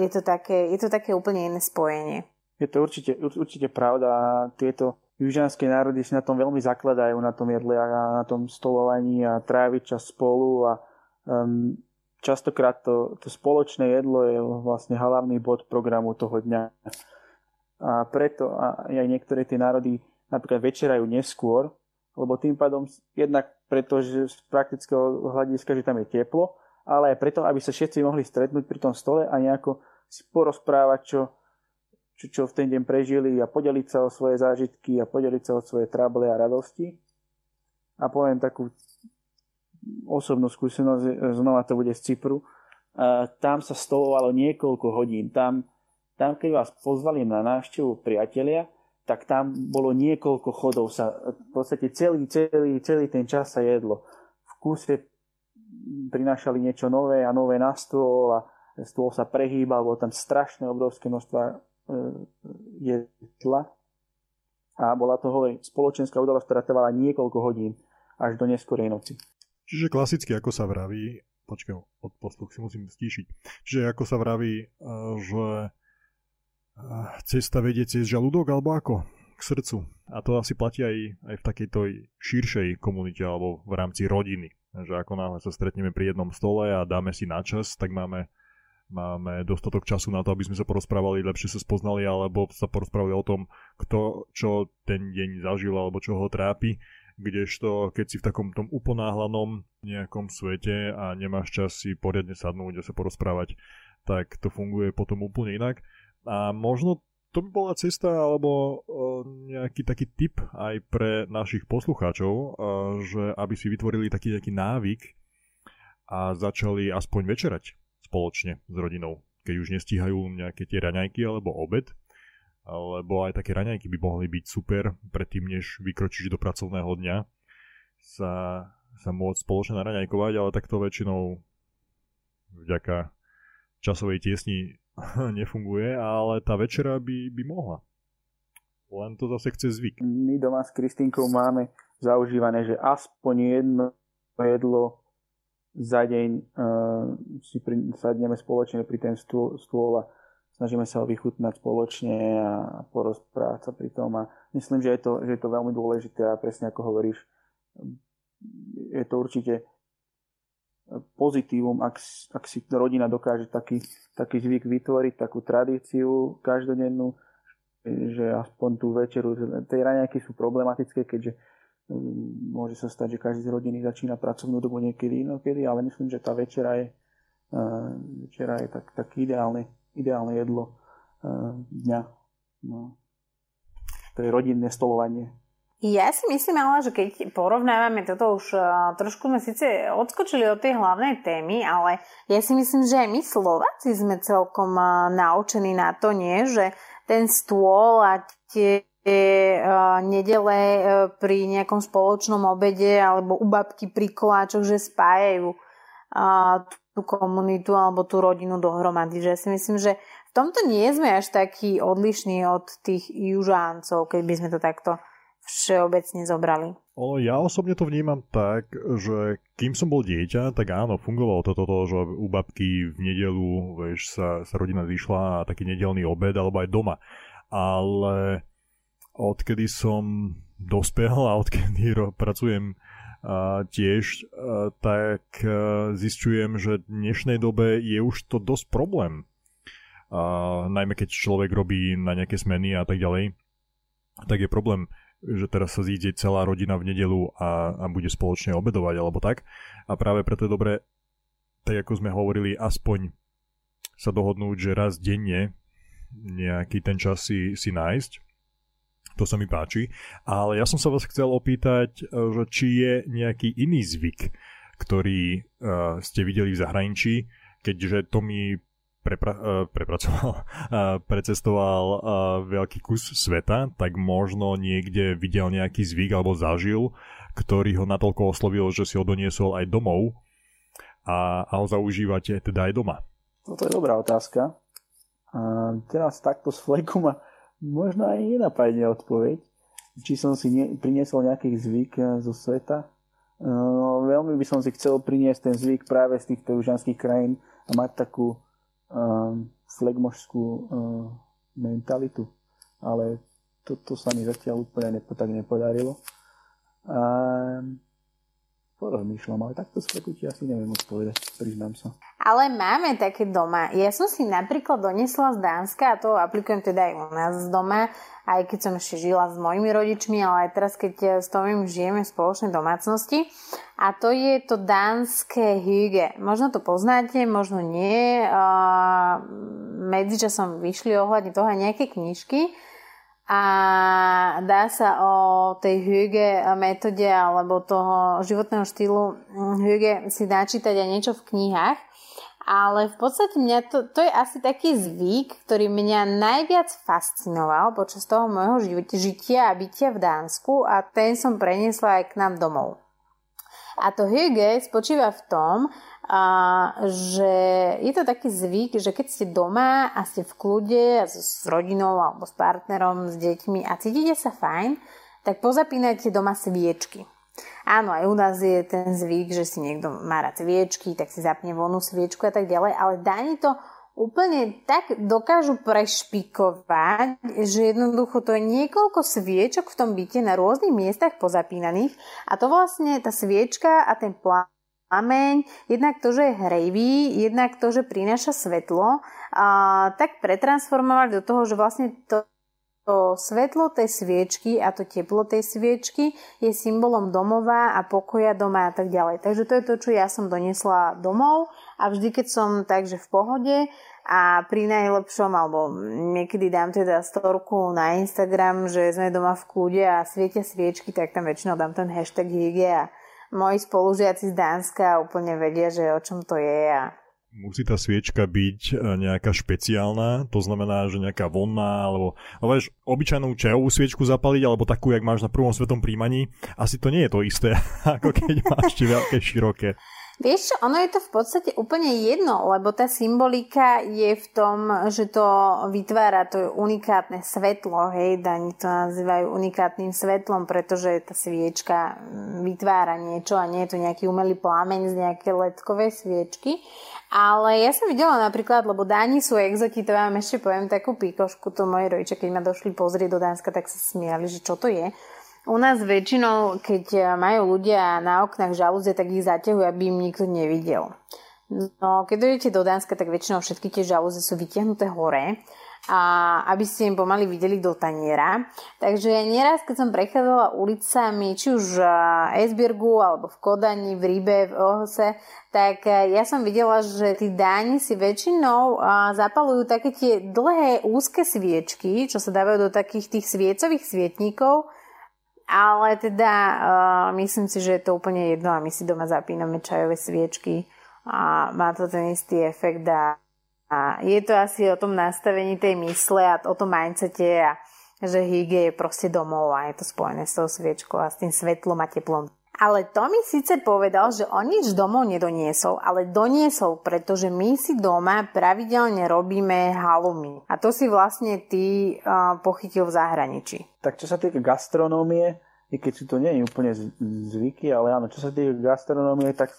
C: je, to také, je to také úplne iné spojenie.
D: Je to určite, určite pravda. Tieto južanské národy si na tom veľmi zakladajú, na tom jedle a na tom stolovaní a tráviť čas spolu a um, častokrát to, to spoločné jedlo je vlastne hlavný bod programu toho dňa. A preto a aj niektoré tie národy napríklad večerajú neskôr, lebo tým pádom jednak preto, že z praktického hľadiska, že tam je teplo, ale aj preto, aby sa všetci mohli stretnúť pri tom stole a nejako si porozprávať, čo, čo, čo v ten deň prežili a podeliť sa o svoje zážitky a podeliť sa o svoje trable a radosti. A poviem takú osobnú skúsenosť, znova to bude z Cypru. A tam sa stolovalo niekoľko hodín. Tam, tam, keď vás pozvali na návštevu priatelia, tak tam bolo niekoľko chodov. Sa, v podstate celý, celý, celý ten čas sa jedlo. V kúse prinášali niečo nové a nové na stôl a stôl sa prehýbal, bolo tam strašné obrovské množstvo jedla a bola to hovorí, spoločenská udalosť, ktorá trvala niekoľko hodín až do neskorej noci.
B: Čiže klasicky, ako sa vraví, počkaj, od posluch si musím stíšiť, čiže ako sa vraví, že cesta vedie cez žalúdok, alebo ako? K srdcu. A to asi platí aj, aj v takejto širšej komunite, alebo v rámci rodiny. Že ako náhle sa stretneme pri jednom stole a dáme si na čas, tak máme máme dostatok času na to, aby sme sa porozprávali, lepšie sa spoznali, alebo sa porozprávali o tom, kto čo ten deň zažil, alebo čo ho trápi. Kdežto, keď si v takom tom uponáhlanom nejakom svete a nemáš čas si poriadne sadnúť a sa porozprávať, tak to funguje potom úplne inak. A možno to by bola cesta alebo nejaký taký tip aj pre našich poslucháčov, že aby si vytvorili taký nejaký návyk a začali aspoň večerať spoločne s rodinou, keď už nestíhajú nejaké tie raňajky alebo obed, lebo aj také raňajky by mohli byť super predtým, než vykročíš do pracovného dňa sa, sa môcť spoločne naraňajkovať, ale takto väčšinou vďaka časovej tiesni nefunguje, ale tá večera by, by mohla. Len to zase chce zvyk.
D: My doma s Kristinkou máme zaužívané, že aspoň jedno jedlo za deň uh, si pri, sadneme spoločne pri ten stôl, stôl a snažíme sa ho vychutnať spoločne a porozprávať sa pri tom. A myslím, že je, to, že je to veľmi dôležité a presne ako hovoríš, je to určite pozitívum, ak, ak si rodina dokáže taký, taký zvyk vytvoriť, takú tradíciu každodennú, že aspoň tú večeru, tie raňajky sú problematické, keďže môže sa stať, že každý z rodiny začína pracovnú dobu niekedy inokedy, ale myslím, že tá večera je, večera je tak, tak ideálne, ideálne jedlo dňa. No. To je rodinné stolovanie.
C: Ja si myslím ale, že keď porovnávame toto už uh, trošku sme síce odskočili od tej hlavnej témy, ale ja si myslím, že aj my Slováci sme celkom naučení na to, nie? Že ten stôl a tie nedele uh, pri nejakom spoločnom obede alebo u babky pri koláčoch, že spájajú tú komunitu alebo tú rodinu dohromady. Že ja si myslím, že v tomto nie sme až takí odlišní od tých južáncov, keď by sme to takto všeobecne zobrali?
B: Ja osobne to vnímam tak, že kým som bol dieťa, tak áno, fungovalo toto, to, že u babky v nedelu vieš, sa, sa rodina vyšla a taký nedelný obed, alebo aj doma. Ale odkedy som dospel a odkedy pracujem a tiež, a, tak zistujem, že v dnešnej dobe je už to dosť problém. A, najmä keď človek robí na nejaké smeny a tak ďalej, tak je problém že teraz sa zíde celá rodina v nedelu a, a bude spoločne obedovať alebo tak. A práve preto je dobré, tak ako sme hovorili, aspoň sa dohodnúť, že raz denne nejaký ten čas si, si nájsť. To sa mi páči. Ale ja som sa vás chcel opýtať, že či je nejaký iný zvyk, ktorý uh, ste videli v zahraničí, keďže to mi prepra- uh, prepracoval, uh, precestoval uh, veľký kus sveta, tak možno niekde videl nejaký zvyk alebo zažil, ktorý ho natoľko oslovil, že si ho doniesol aj domov a, a ho zaužívate teda aj doma.
D: Toto je dobrá otázka. A teraz takto z fleku možno aj nenapadne odpoveď. Či som si ne, priniesol nejaký zvyk zo sveta. No, veľmi by som si chcel priniesť ten zvyk práve z týchto južanských krajín a mať takú flegmošskú uh, mentalitu. Ale toto sa mi zatiaľ úplne nepo, tak nepodarilo. A porozmýšľam, ale takto z asi neviem odpovedať, priznám sa.
C: Ale máme také doma. Ja som si napríklad donesla z Dánska a to aplikujem teda aj u nás doma, aj keď som ešte žila s mojimi rodičmi, ale aj teraz, keď s Tomím žijeme v spoločnej domácnosti. A to je to dánske hygge. Možno to poznáte, možno nie. Medzičasom vyšli ohľadne toho aj nejaké knižky a dá sa o tej hygge metóde alebo toho životného štýlu hygge si načítať aj niečo v knihách. Ale v podstate mňa to, to je asi taký zvyk, ktorý mňa najviac fascinoval počas toho môjho žitia a bytia v Dánsku a ten som preniesla aj k nám domov. A to hygge spočíva v tom, a, že je to taký zvyk, že keď ste doma a ste v kľude s, s rodinou alebo s partnerom, s deťmi a cítite sa fajn, tak pozapínajte doma sviečky. Áno, aj u nás je ten zvyk, že si niekto má rád sviečky, tak si zapne vonú sviečku a tak ďalej, ale dáni to úplne tak dokážu prešpikovať, že jednoducho to je niekoľko sviečok v tom byte na rôznych miestach pozapínaných a to vlastne tá sviečka a ten plameň, jednak to, že je hrejvý, jednak to, že prináša svetlo, a tak pretransformovať do toho, že vlastne to to svetlo tej sviečky a to teplo tej sviečky je symbolom domova a pokoja doma a tak ďalej. Takže to je to, čo ja som donesla domov a vždy, keď som takže v pohode a pri najlepšom, alebo niekedy dám teda storku na Instagram, že sme doma v kľude a svietia sviečky, tak tam väčšinou dám ten hashtag hygie a moji spolužiaci z Dánska úplne vedia, že o čom to je a
B: Musí tá sviečka byť e, nejaká špeciálna, to znamená, že nejaká vonná, alebo, alebo vieš, obyčajnú čajovú sviečku zapaliť, alebo takú, jak máš na prvom svetom príjmaní, asi to nie je to isté, ako keď máš tie veľké, široké.
C: Vieš čo, ono je to v podstate úplne jedno, lebo tá symbolika je v tom, že to vytvára to unikátne svetlo, hej, Dani to nazývajú unikátnym svetlom, pretože tá sviečka vytvára niečo a nie je to nejaký umelý plameň z nejaké ledkové sviečky. Ale ja som videla napríklad, lebo Dáni sú exoti, to vám ešte poviem takú píkošku, to moji rodičia, keď ma došli pozrieť do Dánska, tak sa smiali, že čo to je. U nás väčšinou, keď majú ľudia na oknách žalúzie, tak ich zaťahujú, aby im nikto nevidel. No, keď dojdete do Dánska, tak väčšinou všetky tie žalúzie sú vytiahnuté hore a aby ste im pomaly videli do taniera. Takže nieraz, keď som prechádzala ulicami, či už v Esbirgu, alebo v Kodani, v Ríbe, v Ohose, tak e, ja som videla, že tí Dáni si väčšinou zapalujú také tie dlhé úzke sviečky, čo sa dávajú do takých tých sviecových svietníkov, ale teda uh, myslím si, že je to úplne jedno a my si doma zapíname čajové sviečky a má to ten istý efekt a a je to asi o tom nastavení tej mysle a o tom mindsete a že hygie je proste domov a je to spojené s tou sviečkou a s tým svetlom a teplom. Ale to mi síce povedal, že on nič domov nedoniesol, ale doniesol, pretože my si doma pravidelne robíme halumy. A to si vlastne ty uh, pochytil v zahraničí.
D: Tak čo sa týka gastronómie, i keď si to nie je úplne zvyky, ale áno, čo sa týka gastronómie, tak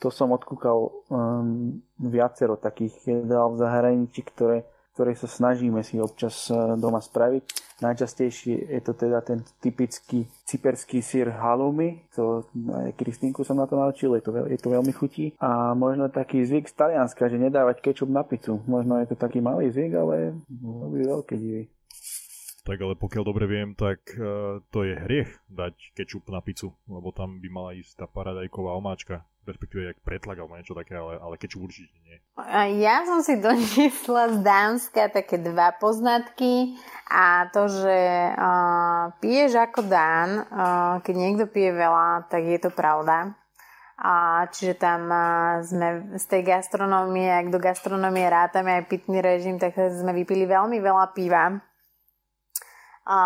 D: to som odkúkal um, viacero takých jedál v zahraničí, ktoré, ktoré sa snažíme si občas uh, doma spraviť. Najčastejšie je to teda ten typický cyperský sír halloumi, to aj Kristinku som na to naučil, je to, je to veľmi chutí. A možno taký zvyk z Talianska, že nedávať kečup na pizzu. Možno je to taký malý zvyk, ale robí veľké divy.
B: Tak ale pokiaľ dobre viem, tak uh, to je hriech dať kečup na pizzu, lebo tam by mala ísť tá paradajková omáčka respektíve jak pretlak alebo niečo také, ale, ale kečup určite nie.
C: Ja som si doniesla z Dánska také dva poznatky a to, že uh, piješ ako Dán, uh, keď niekto pije veľa, tak je to pravda. A čiže tam sme z tej gastronómie, ak do gastronómie rátame aj pitný režim, tak sme vypili veľmi veľa piva. A,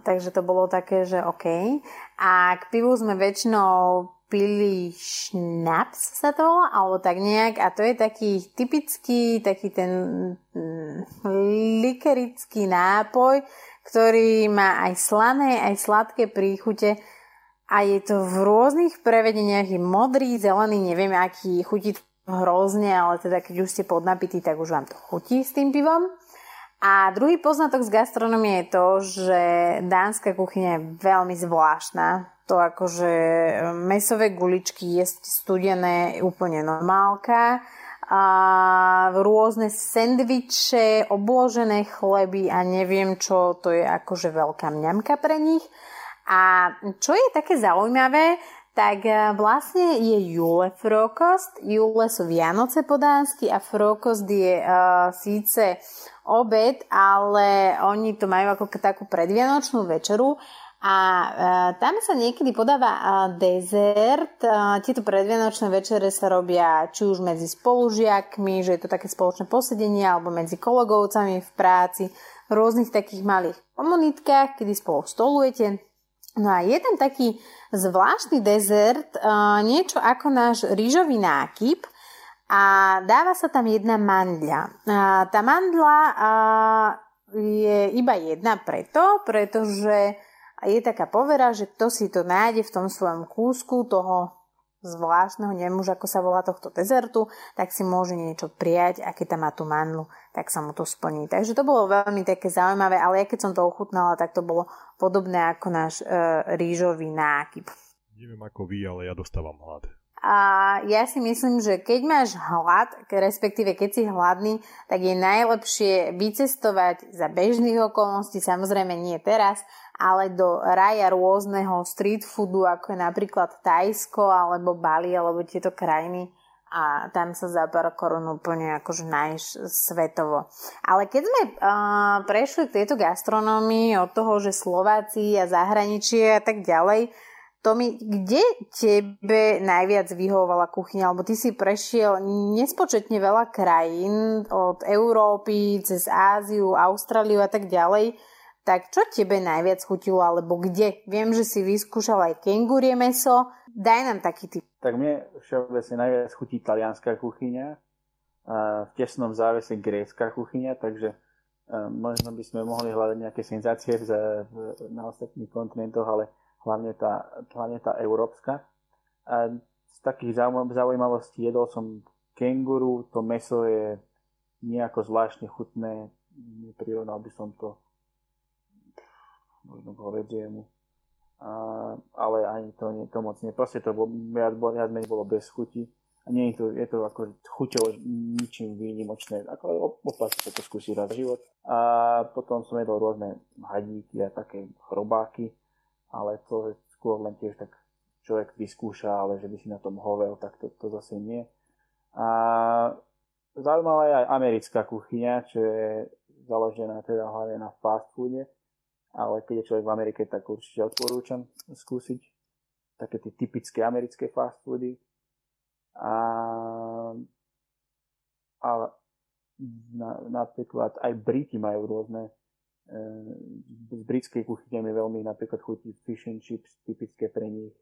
C: takže to bolo také, že OK. A k pivu sme väčšinou pili šnaps sa to alebo tak nejak a to je taký typický, taký ten mm, likerický nápoj, ktorý má aj slané, aj sladké príchute a je to v rôznych prevedeniach, je modrý, zelený, neviem aký, chutí hrozne, ale teda keď už ste podnapití, tak už vám to chutí s tým pivom. A druhý poznatok z gastronomie je to, že dánska kuchyňa je veľmi zvláštna to akože mesové guličky jesť studené úplne normálka a rôzne sendviče, obložené chleby a neviem čo, to je akože veľká mňamka pre nich. A čo je také zaujímavé, tak e, vlastne je Jule Frokost. Jule sú Vianoce po dánsky a Frokost je uh, síce obed, ale oni to majú ako takú predvianočnú večeru a e, tam sa niekedy podáva e, dezert. E, tieto predvianočné večere sa robia či už medzi spolužiakmi, že je to také spoločné posedenie, alebo medzi kolegovcami v práci, v rôznych takých malých komunitkách, kedy spolu stolujete. No a jeden taký zvláštny dezert, e, niečo ako náš rýžový nákyp, a dáva sa tam jedna mandľa. A tá mandľa a, je iba jedna preto, pretože je taká povera, že kto si to nájde v tom svojom kúsku toho zvláštneho, neviem ako sa volá tohto dezertu, tak si môže niečo prijať a keď tam má tú mandlu, tak sa mu to splní. Takže to bolo veľmi také zaujímavé, ale ja keď som to ochutnala, tak to bolo podobné ako náš e, rýžový nákyp.
B: Neviem ako vy, ale ja dostávam hlad.
C: A ja si myslím, že keď máš hlad, respektíve keď si hladný, tak je najlepšie vycestovať za bežných okolností, samozrejme nie teraz, ale do raja rôzneho street foodu, ako je napríklad Tajsko alebo Bali alebo tieto krajiny a tam sa za pár korun úplne akože nájsť svetovo. Ale keď sme uh, prešli k tejto gastronómii od toho, že Slováci a zahraničie a tak ďalej, Tomi, kde tebe najviac vyhovovala kuchyňa? Lebo ty si prešiel nespočetne veľa krajín, od Európy, cez Áziu, Austráliu a tak ďalej. Tak čo tebe najviac chutilo, alebo kde? Viem, že si vyskúšal aj kengurie meso. Daj nám taký typ.
D: Tak mne všeobecne najviac chutí talianská kuchyňa, a v tesnom závese grécka kuchyňa, takže možno by sme mohli hľadať nejaké senzácie na ostatných kontinentoch, ale hlavne tá, hlavne tá európska. A z takých zaujímavostí jedol som kenguru, to meso je nejako zvláštne chutné, neprirovnal by som to možno k hovedziemu. Ale ani to, nie, to moc nie. Proste to bol, viac, viac menej bolo bez chuti. A nie je to, je to ako chuťovo ničím výnimočné. Ako oplatí sa to skúsiť raz život. A potom som jedol rôzne hadíky a také chrobáky ale to je skôr len tiež tak človek vyskúša, ale že by si na tom hovel, tak to, to zase nie. A zaujímavá je aj americká kuchyňa, čo je založená teda hlavne na fast foode, ale keď je človek v Amerike, tak určite odporúčam skúsiť také tie typické americké fast foody. A, a na, napríklad aj Briti majú rôzne z britskej kuchyne mi veľmi napríklad chutí fish and chips, typické pre nich.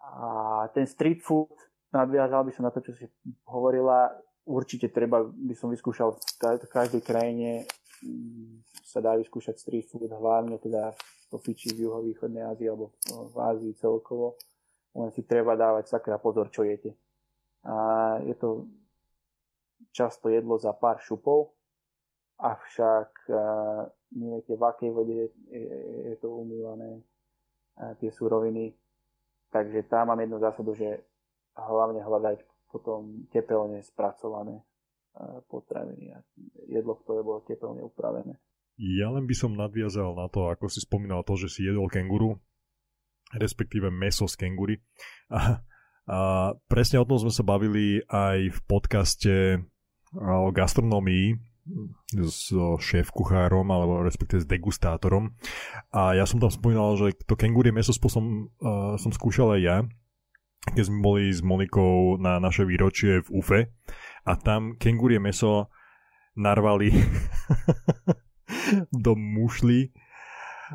D: A ten street food, nadviazal by som na to, čo si hovorila, určite treba, by som vyskúšal v každej krajine mm, sa dá vyskúšať street food, hlavne teda v Fiči v juhovýchodnej Ázii alebo v Ázii celkovo. Len si treba dávať sakra pozor, čo jete. A je to často jedlo za pár šupov, avšak uh, neviete, v akej vode je, je, to umývané, uh, tie suroviny. Takže tam mám jednu zásadu, že hlavne hľadať potom tepelne spracované uh, potraviny a jedlo, ktoré bolo tepelne upravené.
B: Ja len by som nadviazal na to, ako si spomínal to, že si jedol kenguru, respektíve meso z kengury. A, a presne o tom sme sa bavili aj v podcaste o gastronomii, so šéf-kuchárom, alebo respektíve s degustátorom. A ja som tam spomínal, že to kengurie meso spôsobom uh, som skúšal aj ja, keď sme boli s Monikou na naše výročie v UFE a tam kengurie meso narvali do mušly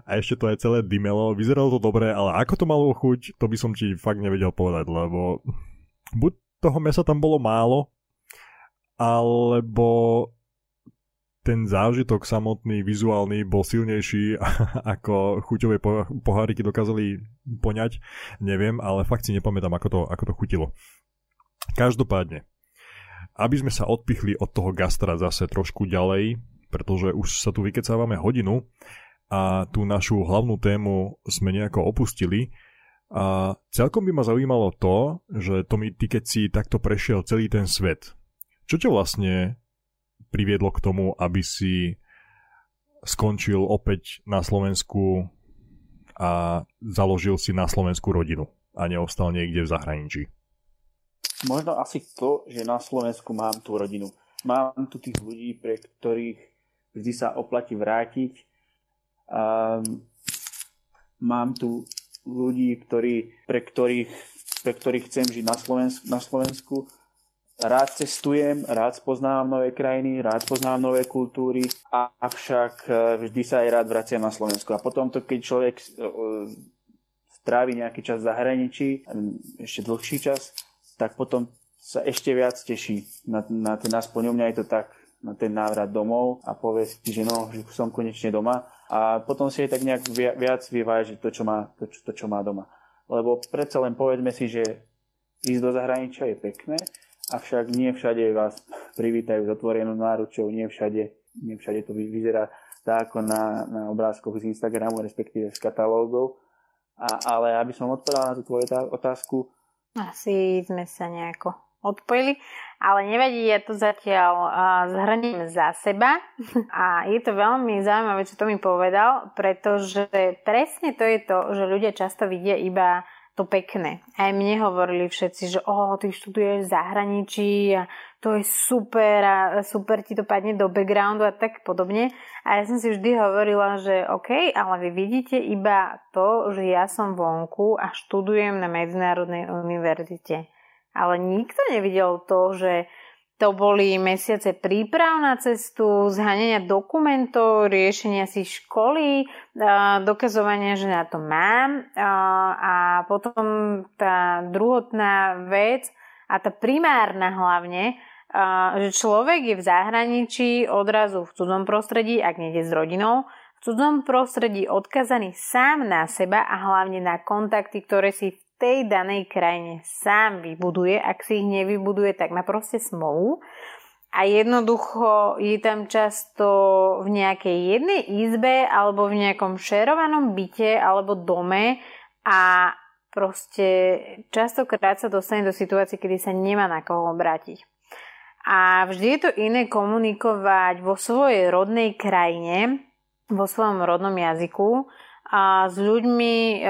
B: a ešte to aj celé dymelo. Vyzeralo to dobre, ale ako to malo chuť, to by som ti fakt nevedel povedať, lebo buď toho mesa tam bolo málo, alebo ten zážitok samotný, vizuálny bol silnejší ako chuťové poháriky dokázali poňať, neviem, ale fakt si nepamätám, ako to, ako to chutilo. Každopádne, aby sme sa odpichli od toho gastra zase trošku ďalej, pretože už sa tu vykecávame hodinu a tú našu hlavnú tému sme nejako opustili, a celkom by ma zaujímalo to, že to mi ty keď si takto prešiel celý ten svet, čo ťa vlastne priviedlo k tomu, aby si skončil opäť na Slovensku a založil si na Slovensku rodinu a neostal niekde v zahraničí?
D: Možno asi to, že na Slovensku mám tú rodinu. Mám tu tých ľudí, pre ktorých vždy sa oplatí vrátiť. Um, mám tu ľudí, ktorí, pre, ktorých, pre ktorých chcem žiť na Slovensku, na Slovensku rád cestujem, rád spoznávam nové krajiny, rád poznávam nové kultúry, a, avšak e, vždy sa aj rád vraciam na Slovensku. A potom to, keď človek e, strávi nejaký čas v zahraničí, ešte dlhší čas, tak potom sa ešte viac teší na, na ten, aspoň u mňa je to tak, na ten návrat domov a povie si, že no, že som konečne doma a potom si je tak nejak viac vyvážiť to, čo má, to, to, čo má doma. Lebo predsa len povedzme si, že ísť do zahraničia je pekné, avšak nie všade vás privítajú s otvorenou náručou, nie všade, nie všade to vyzerá tak ako na, na obrázkoch z Instagramu, respektíve z katalógov. A, ale aby som odpovedal na tú tvoju otázku.
C: Asi sme sa nejako odpojili, ale nevadí, ja to zatiaľ uh, zhrniem za seba a je to veľmi zaujímavé, čo to mi povedal, pretože presne to je to, že ľudia často vidia iba to pekné. Aj mne hovorili všetci, že oh, ty študuješ v zahraničí a to je super a super ti to padne do backgroundu a tak podobne. A ja som si vždy hovorila, že OK, ale vy vidíte iba to, že ja som vonku a študujem na Medzinárodnej univerzite. Ale nikto nevidel to, že to boli mesiace príprav na cestu, zhanenia dokumentov, riešenia si školy, dokazovania, že na to mám. A potom tá druhotná vec a tá primárna hlavne, že človek je v zahraničí odrazu v cudzom prostredí, ak nejde s rodinou, v cudzom prostredí odkazaný sám na seba a hlavne na kontakty, ktoré si v tej danej krajine sám vybuduje. Ak si ich nevybuduje, tak má proste smolu. A jednoducho je tam často v nejakej jednej izbe alebo v nejakom šerovanom byte alebo dome a proste častokrát sa dostane do situácie, kedy sa nemá na koho obrátiť. A vždy je to iné komunikovať vo svojej rodnej krajine, vo svojom rodnom jazyku, a s ľuďmi,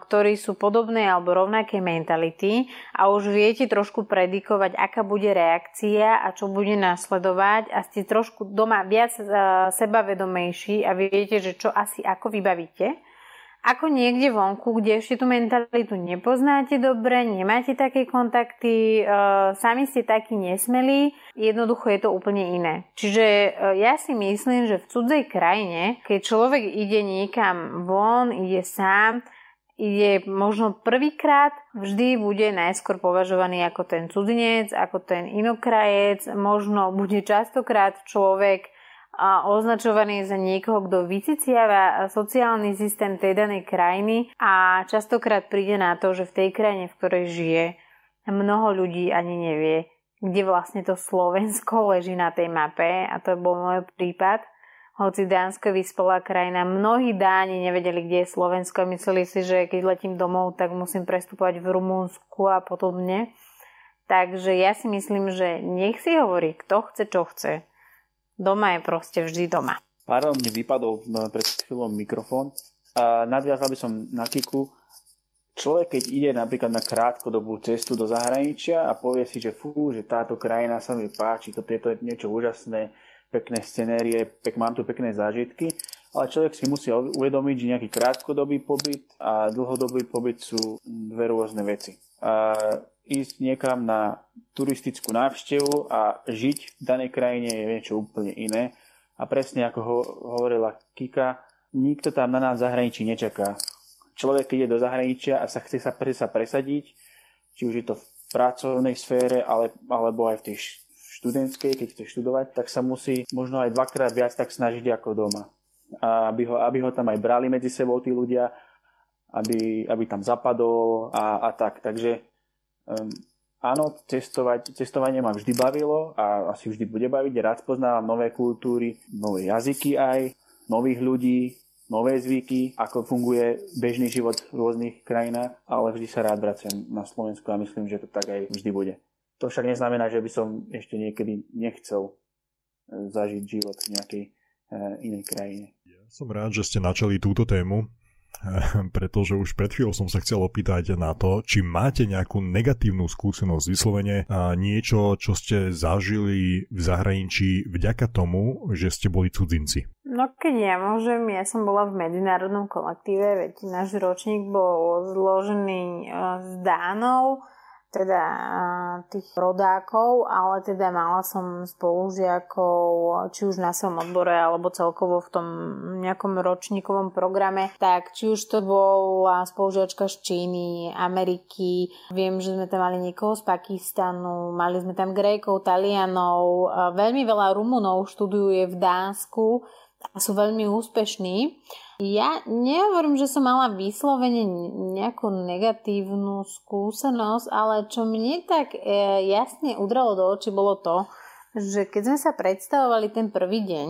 C: ktorí sú podobnej alebo rovnaké mentality a už viete trošku predikovať, aká bude reakcia a čo bude nasledovať a ste trošku doma viac sebavedomejší a viete, že čo asi ako vybavíte ako niekde vonku, kde ešte tú mentalitu nepoznáte dobre, nemáte také kontakty, e, sami ste takí nesmelí, jednoducho je to úplne iné. Čiže e, ja si myslím, že v cudzej krajine, keď človek ide niekam von, ide sám, ide možno prvýkrát, vždy bude najskôr považovaný ako ten cudzinec, ako ten inokrajec, možno bude častokrát človek označovaný za niekoho, kto vyciciava sociálny systém tej danej krajiny a častokrát príde na to, že v tej krajine, v ktorej žije, mnoho ľudí ani nevie, kde vlastne to Slovensko leží na tej mape a to bol môj prípad. Hoci Dánsko vyspelá krajina, mnohí Dáni nevedeli, kde je Slovensko. Mysleli si, že keď letím domov, tak musím prestupovať v Rumunsku a podobne. Takže ja si myslím, že nech si hovorí, kto chce, čo chce Doma je proste vždy doma.
D: Pardon, mne vypadol pred chvíľou mikrofón. A nadviazal by som na Kiku. Človek, keď ide napríklad na krátkodobú cestu do zahraničia a povie si, že fú, že táto krajina sa mi páči, to je niečo úžasné, pekné scenérie, pek, mám tu pekné zážitky, ale človek si musí uvedomiť, že nejaký krátkodobý pobyt a dlhodobý pobyt sú dve rôzne veci. Ísť niekam na turistickú návštevu a žiť v danej krajine je niečo úplne iné. A presne ako ho, hovorila Kika, nikto tam na nás v zahraničí nečaká. Človek, ide do zahraničia a sa chce sa, sa presadiť, či už je to v pracovnej sfére, ale, alebo aj v tej študentskej, keď chce študovať, tak sa musí možno aj dvakrát viac tak snažiť ako doma. A aby ho, aby ho tam aj brali medzi sebou tí ľudia, aby, aby tam zapadol a, a tak. Takže Um, áno, cestovať, cestovanie ma vždy bavilo a asi vždy bude baviť. Rád spoznávam nové kultúry, nové jazyky aj, nových ľudí, nové zvyky, ako funguje bežný život v rôznych krajinách, ale vždy sa rád vraciam na Slovensku a myslím, že to tak aj vždy bude. To však neznamená, že by som ešte niekedy nechcel e, zažiť život v nejakej e, inej krajine.
B: Ja som rád, že ste načali túto tému, pretože už pred chvíľou som sa chcel opýtať na to, či máte nejakú negatívnu skúsenosť vyslovene a niečo, čo ste zažili v zahraničí vďaka tomu, že ste boli cudzinci.
C: No keď ja môžem, ja som bola v medzinárodnom kolektíve, veď náš ročník bol zložený z Dánov, teda tých rodákov, ale teda mala som spolužiakov, či už na svojom odbore, alebo celkovo v tom nejakom ročníkovom programe, tak či už to bola spolužiačka z Číny, Ameriky, viem, že sme tam mali niekoho z Pakistanu, mali sme tam Grékov, Talianov, veľmi veľa Rumunov študuje v Dánsku a sú veľmi úspešní. Ja nehovorím, že som mala vyslovene nejakú negatívnu skúsenosť, ale čo mne tak e, jasne udralo do očí bolo to, že keď sme sa predstavovali ten prvý deň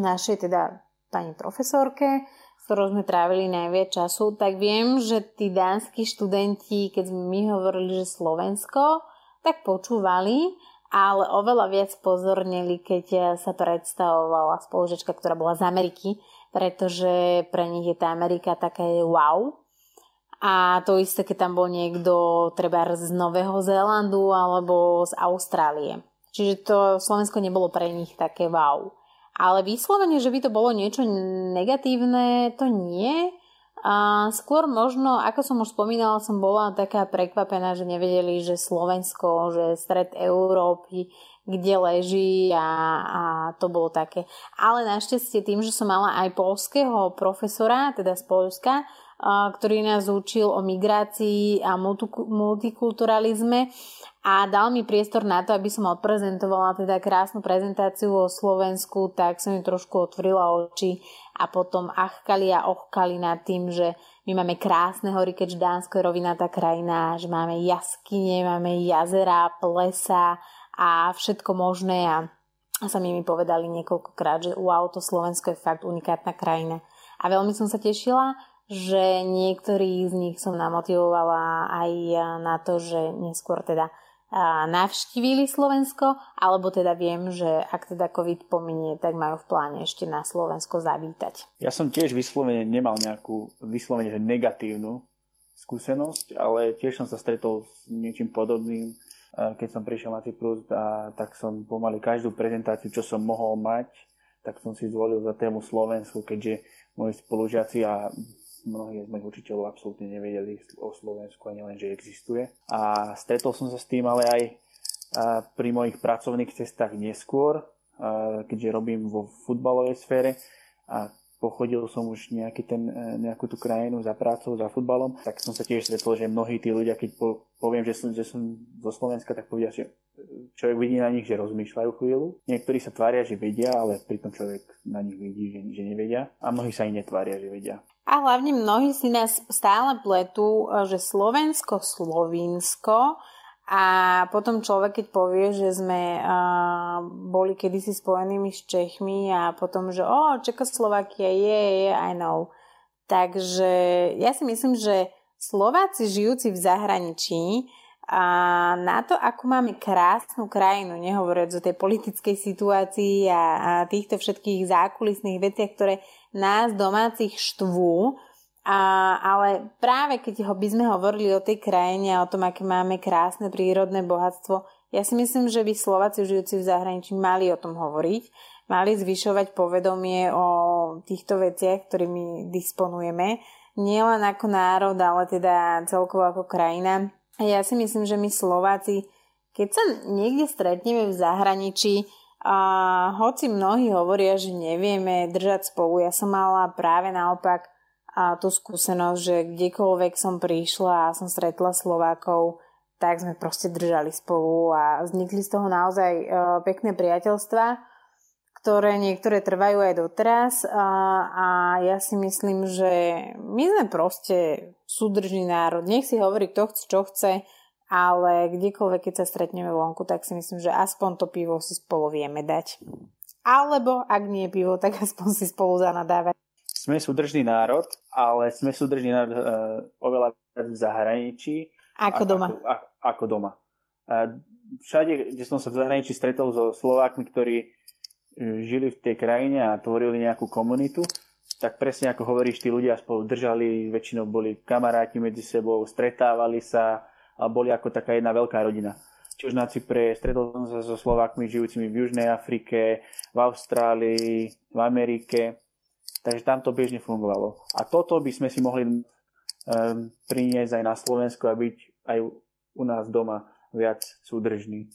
C: našej teda pani profesorke, s ktorou sme trávili najviac času, tak viem, že tí dánsky študenti, keď sme my hovorili, že Slovensko, tak počúvali, ale oveľa viac pozornili, keď sa predstavovala spolužečka, ktorá bola z Ameriky, pretože pre nich je tá Amerika taká wow. A to isté, keď tam bol niekto treba z Nového Zélandu alebo z Austrálie. Čiže to Slovensko nebolo pre nich také wow. Ale vyslovene, že by to bolo niečo negatívne, to nie. A skôr možno, ako som už spomínala, som bola taká prekvapená, že nevedeli, že Slovensko, že stred Európy, kde leží a, a to bolo také. Ale našťastie tým, že som mala aj polského profesora, teda z Polska, ktorý nás učil o migrácii a multikulturalizme a dal mi priestor na to, aby som odprezentovala teda krásnu prezentáciu o Slovensku, tak som mi trošku otvorila oči a potom achkali a ochkali nad tým, že my máme krásne hory, keďže Dánsko je rovinatá krajina, že máme jaskyne, máme jazera, plesa a všetko možné a a sami mi povedali niekoľkokrát, že wow, to Slovensko je fakt unikátna krajina. A veľmi som sa tešila, že niektorí z nich som namotivovala aj na to, že neskôr teda navštívili Slovensko, alebo teda viem, že ak teda COVID pominie, tak majú v pláne ešte na Slovensko zavítať.
D: Ja som tiež vyslovene nemal nejakú vyslovene negatívnu skúsenosť, ale tiež som sa stretol s niečím podobným, keď som prišiel na Cyprus a tak som pomaly každú prezentáciu, čo som mohol mať, tak som si zvolil za tému Slovensku, keďže moji spolužiaci a mnohí z mojich učiteľov absolútne nevedeli o Slovensku ani len, že existuje. A stretol som sa s tým ale aj pri mojich pracovných cestách neskôr, keďže robím vo futbalovej sfére a pochodil som už nejaký ten, e, nejakú tú krajinu za prácou, za futbalom, tak som sa tiež stretol, že mnohí tí ľudia, keď poviem, že som, že som zo Slovenska, tak povedia, že človek vidí na nich, že rozmýšľajú chvíľu. Niektorí sa tvária, že vedia, ale pritom človek na nich vidí, že, že nevedia. A mnohí sa aj netvária, že vedia.
C: A hlavne mnohí si nás stále pletú, že Slovensko, Slovinsko a potom človek, keď povie, že sme uh, boli kedysi spojenými s Čechmi a potom, že o, Čekoslovakia je, je, I know. Takže ja si myslím, že Slováci žijúci v zahraničí a na to, ako máme krásnu krajinu, nehovoriac o tej politickej situácii a, a týchto všetkých zákulisných veciach, ktoré nás domácich štvú, a, ale práve keď ho by sme hovorili o tej krajine a o tom, aké máme krásne prírodné bohatstvo, ja si myslím, že by Slováci žijúci v zahraničí mali o tom hovoriť, mali zvyšovať povedomie o týchto veciach, ktorými disponujeme, nielen ako národ, ale teda celkovo ako krajina. A ja si myslím, že my Slováci, keď sa niekde stretneme v zahraničí, a hoci mnohí hovoria, že nevieme držať spolu, ja som mala práve naopak a tú skúsenosť, že kdekoľvek som prišla a som stretla Slovákov, tak sme proste držali spolu a vznikli z toho naozaj e, pekné priateľstva, ktoré niektoré trvajú aj doteraz a, a ja si myslím, že my sme proste súdržný národ. Nech si hovorí, kto chce, čo chce, ale kdekoľvek, keď sa stretneme vonku, tak si myslím, že aspoň to pivo si spolu vieme dať. Alebo ak nie pivo, tak aspoň si spolu zanadávať.
D: Sme súdržný národ, ale sme súdržný národ uh, oveľa v zahraničí.
C: Ako doma.
D: Ako, ako, ako doma. Uh, všade, kde som sa v zahraničí stretol so Slovákmi, ktorí žili v tej krajine a tvorili nejakú komunitu, tak presne ako hovoríš, tí ľudia spolu držali, väčšinou boli kamaráti medzi sebou, stretávali sa, a boli ako taká jedna veľká rodina. Či už na Cypre, stretol som sa so Slovákmi žijúcimi v Južnej Afrike, v Austrálii, v Amerike, takže tam to bežne fungovalo. A toto by sme si mohli um, priniesť aj na Slovensku a byť aj u nás doma viac súdržný.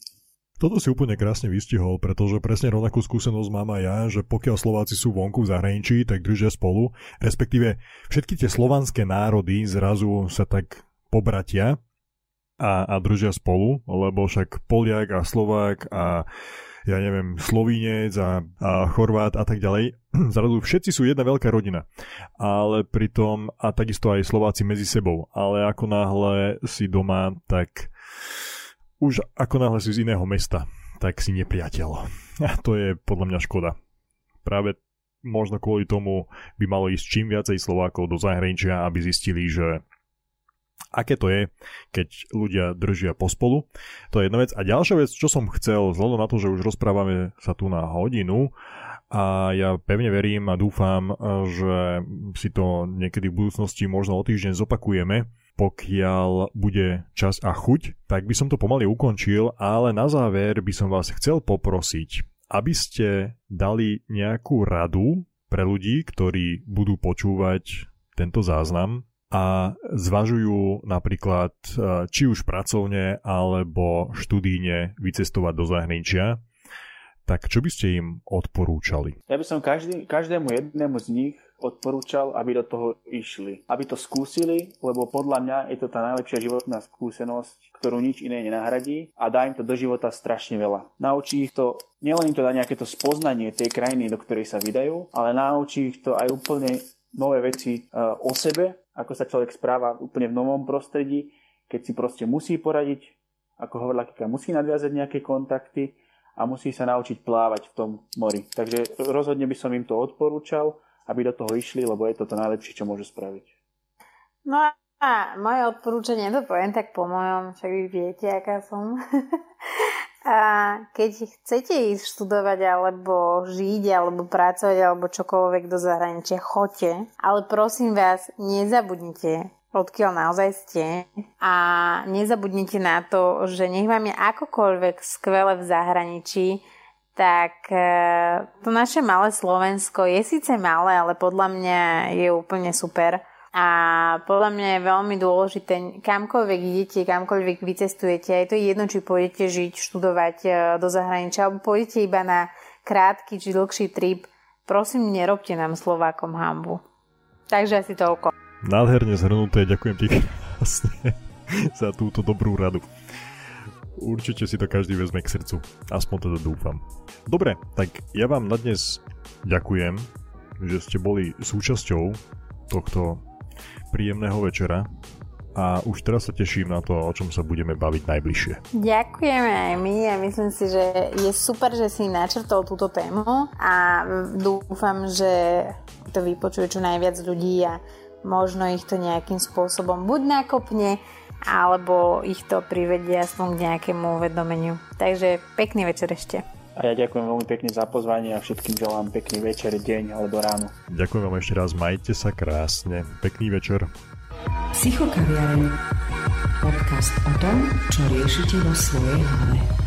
B: Toto si úplne krásne vystihol, pretože presne rovnakú skúsenosť mám aj ja, že pokiaľ Slováci sú vonku v zahraničí, tak držia spolu, respektíve všetky tie slovanské národy zrazu sa tak pobratia a, a držia spolu, lebo však Poliak a Slovák a ja neviem, Slovínec a, a Chorvát a tak ďalej. Zrazu všetci sú jedna veľká rodina. Ale pritom, a takisto aj Slováci medzi sebou. Ale ako náhle si doma, tak už ako náhle si z iného mesta, tak si nepriateľ. A to je podľa mňa škoda. Práve možno kvôli tomu by malo ísť čím viacej Slovákov do zahraničia, aby zistili, že aké to je, keď ľudia držia pospolu. To je jedna vec. A ďalšia vec, čo som chcel, vzhľadom na to, že už rozprávame sa tu na hodinu, a ja pevne verím a dúfam, že si to niekedy v budúcnosti možno o týždeň zopakujeme, pokiaľ bude čas a chuť, tak by som to pomaly ukončil, ale na záver by som vás chcel poprosiť, aby ste dali nejakú radu pre ľudí, ktorí budú počúvať tento záznam a zvažujú napríklad e, či už pracovne alebo študíne vycestovať do zahraničia, tak čo by ste im odporúčali?
D: Ja by som každý, každému jednému z nich odporúčal, aby do toho išli. Aby to skúsili, lebo podľa mňa je to tá najlepšia životná skúsenosť, ktorú nič iné nenahradí a dá im to do života strašne veľa. Naučí ich to, nielen im to dá nejaké to spoznanie tej krajiny, do ktorej sa vydajú, ale naučí ich to aj úplne nové veci uh, o sebe, ako sa človek správa úplne v novom prostredí, keď si proste musí poradiť, ako hovorila Kika, musí nadviazať nejaké kontakty a musí sa naučiť plávať v tom mori. Takže rozhodne by som im to odporúčal, aby do toho išli, lebo je to to najlepšie, čo môžu spraviť.
C: No a moje odporúčanie, to poviem tak po mojom, však vy viete, aká som. a keď chcete ísť študovať, alebo žiť, alebo pracovať, alebo čokoľvek do zahraničia, choďte. Ale prosím vás, nezabudnite, odkiaľ naozaj ste a nezabudnite na to, že nech vám je akokoľvek skvelé v zahraničí, tak e, to naše malé Slovensko je síce malé, ale podľa mňa je úplne super. A podľa mňa je veľmi dôležité, kamkoľvek idete, kamkoľvek vycestujete, aj to je jedno, či pôjdete žiť, študovať e, do zahraničia, alebo pôjdete iba na krátky či dlhší trip, prosím, nerobte nám Slovákom hambu. Takže asi toľko.
B: Nádherne zhrnuté, ďakujem ti krásne za túto dobrú radu. Určite si to každý vezme k srdcu. Aspoň teda dúfam. Dobre, tak ja vám na dnes ďakujem, že ste boli súčasťou tohto príjemného večera a už teraz sa teším na to, o čom sa budeme baviť najbližšie.
C: Ďakujeme aj my a myslím si, že je super, že si načrtol túto tému a dúfam, že to vypočuje čo najviac ľudí a možno ich to nejakým spôsobom buď nakopne, alebo ich to privedie aspoň k nejakému uvedomeniu. Takže pekný večer ešte.
D: A ja ďakujem veľmi pekne za pozvanie a všetkým želám pekný večer, deň alebo ráno.
B: Ďakujem vám ešte raz, majte sa krásne. Pekný večer.
A: Psychokaviareň. Podcast o tom, čo riešite vo svojej hlave.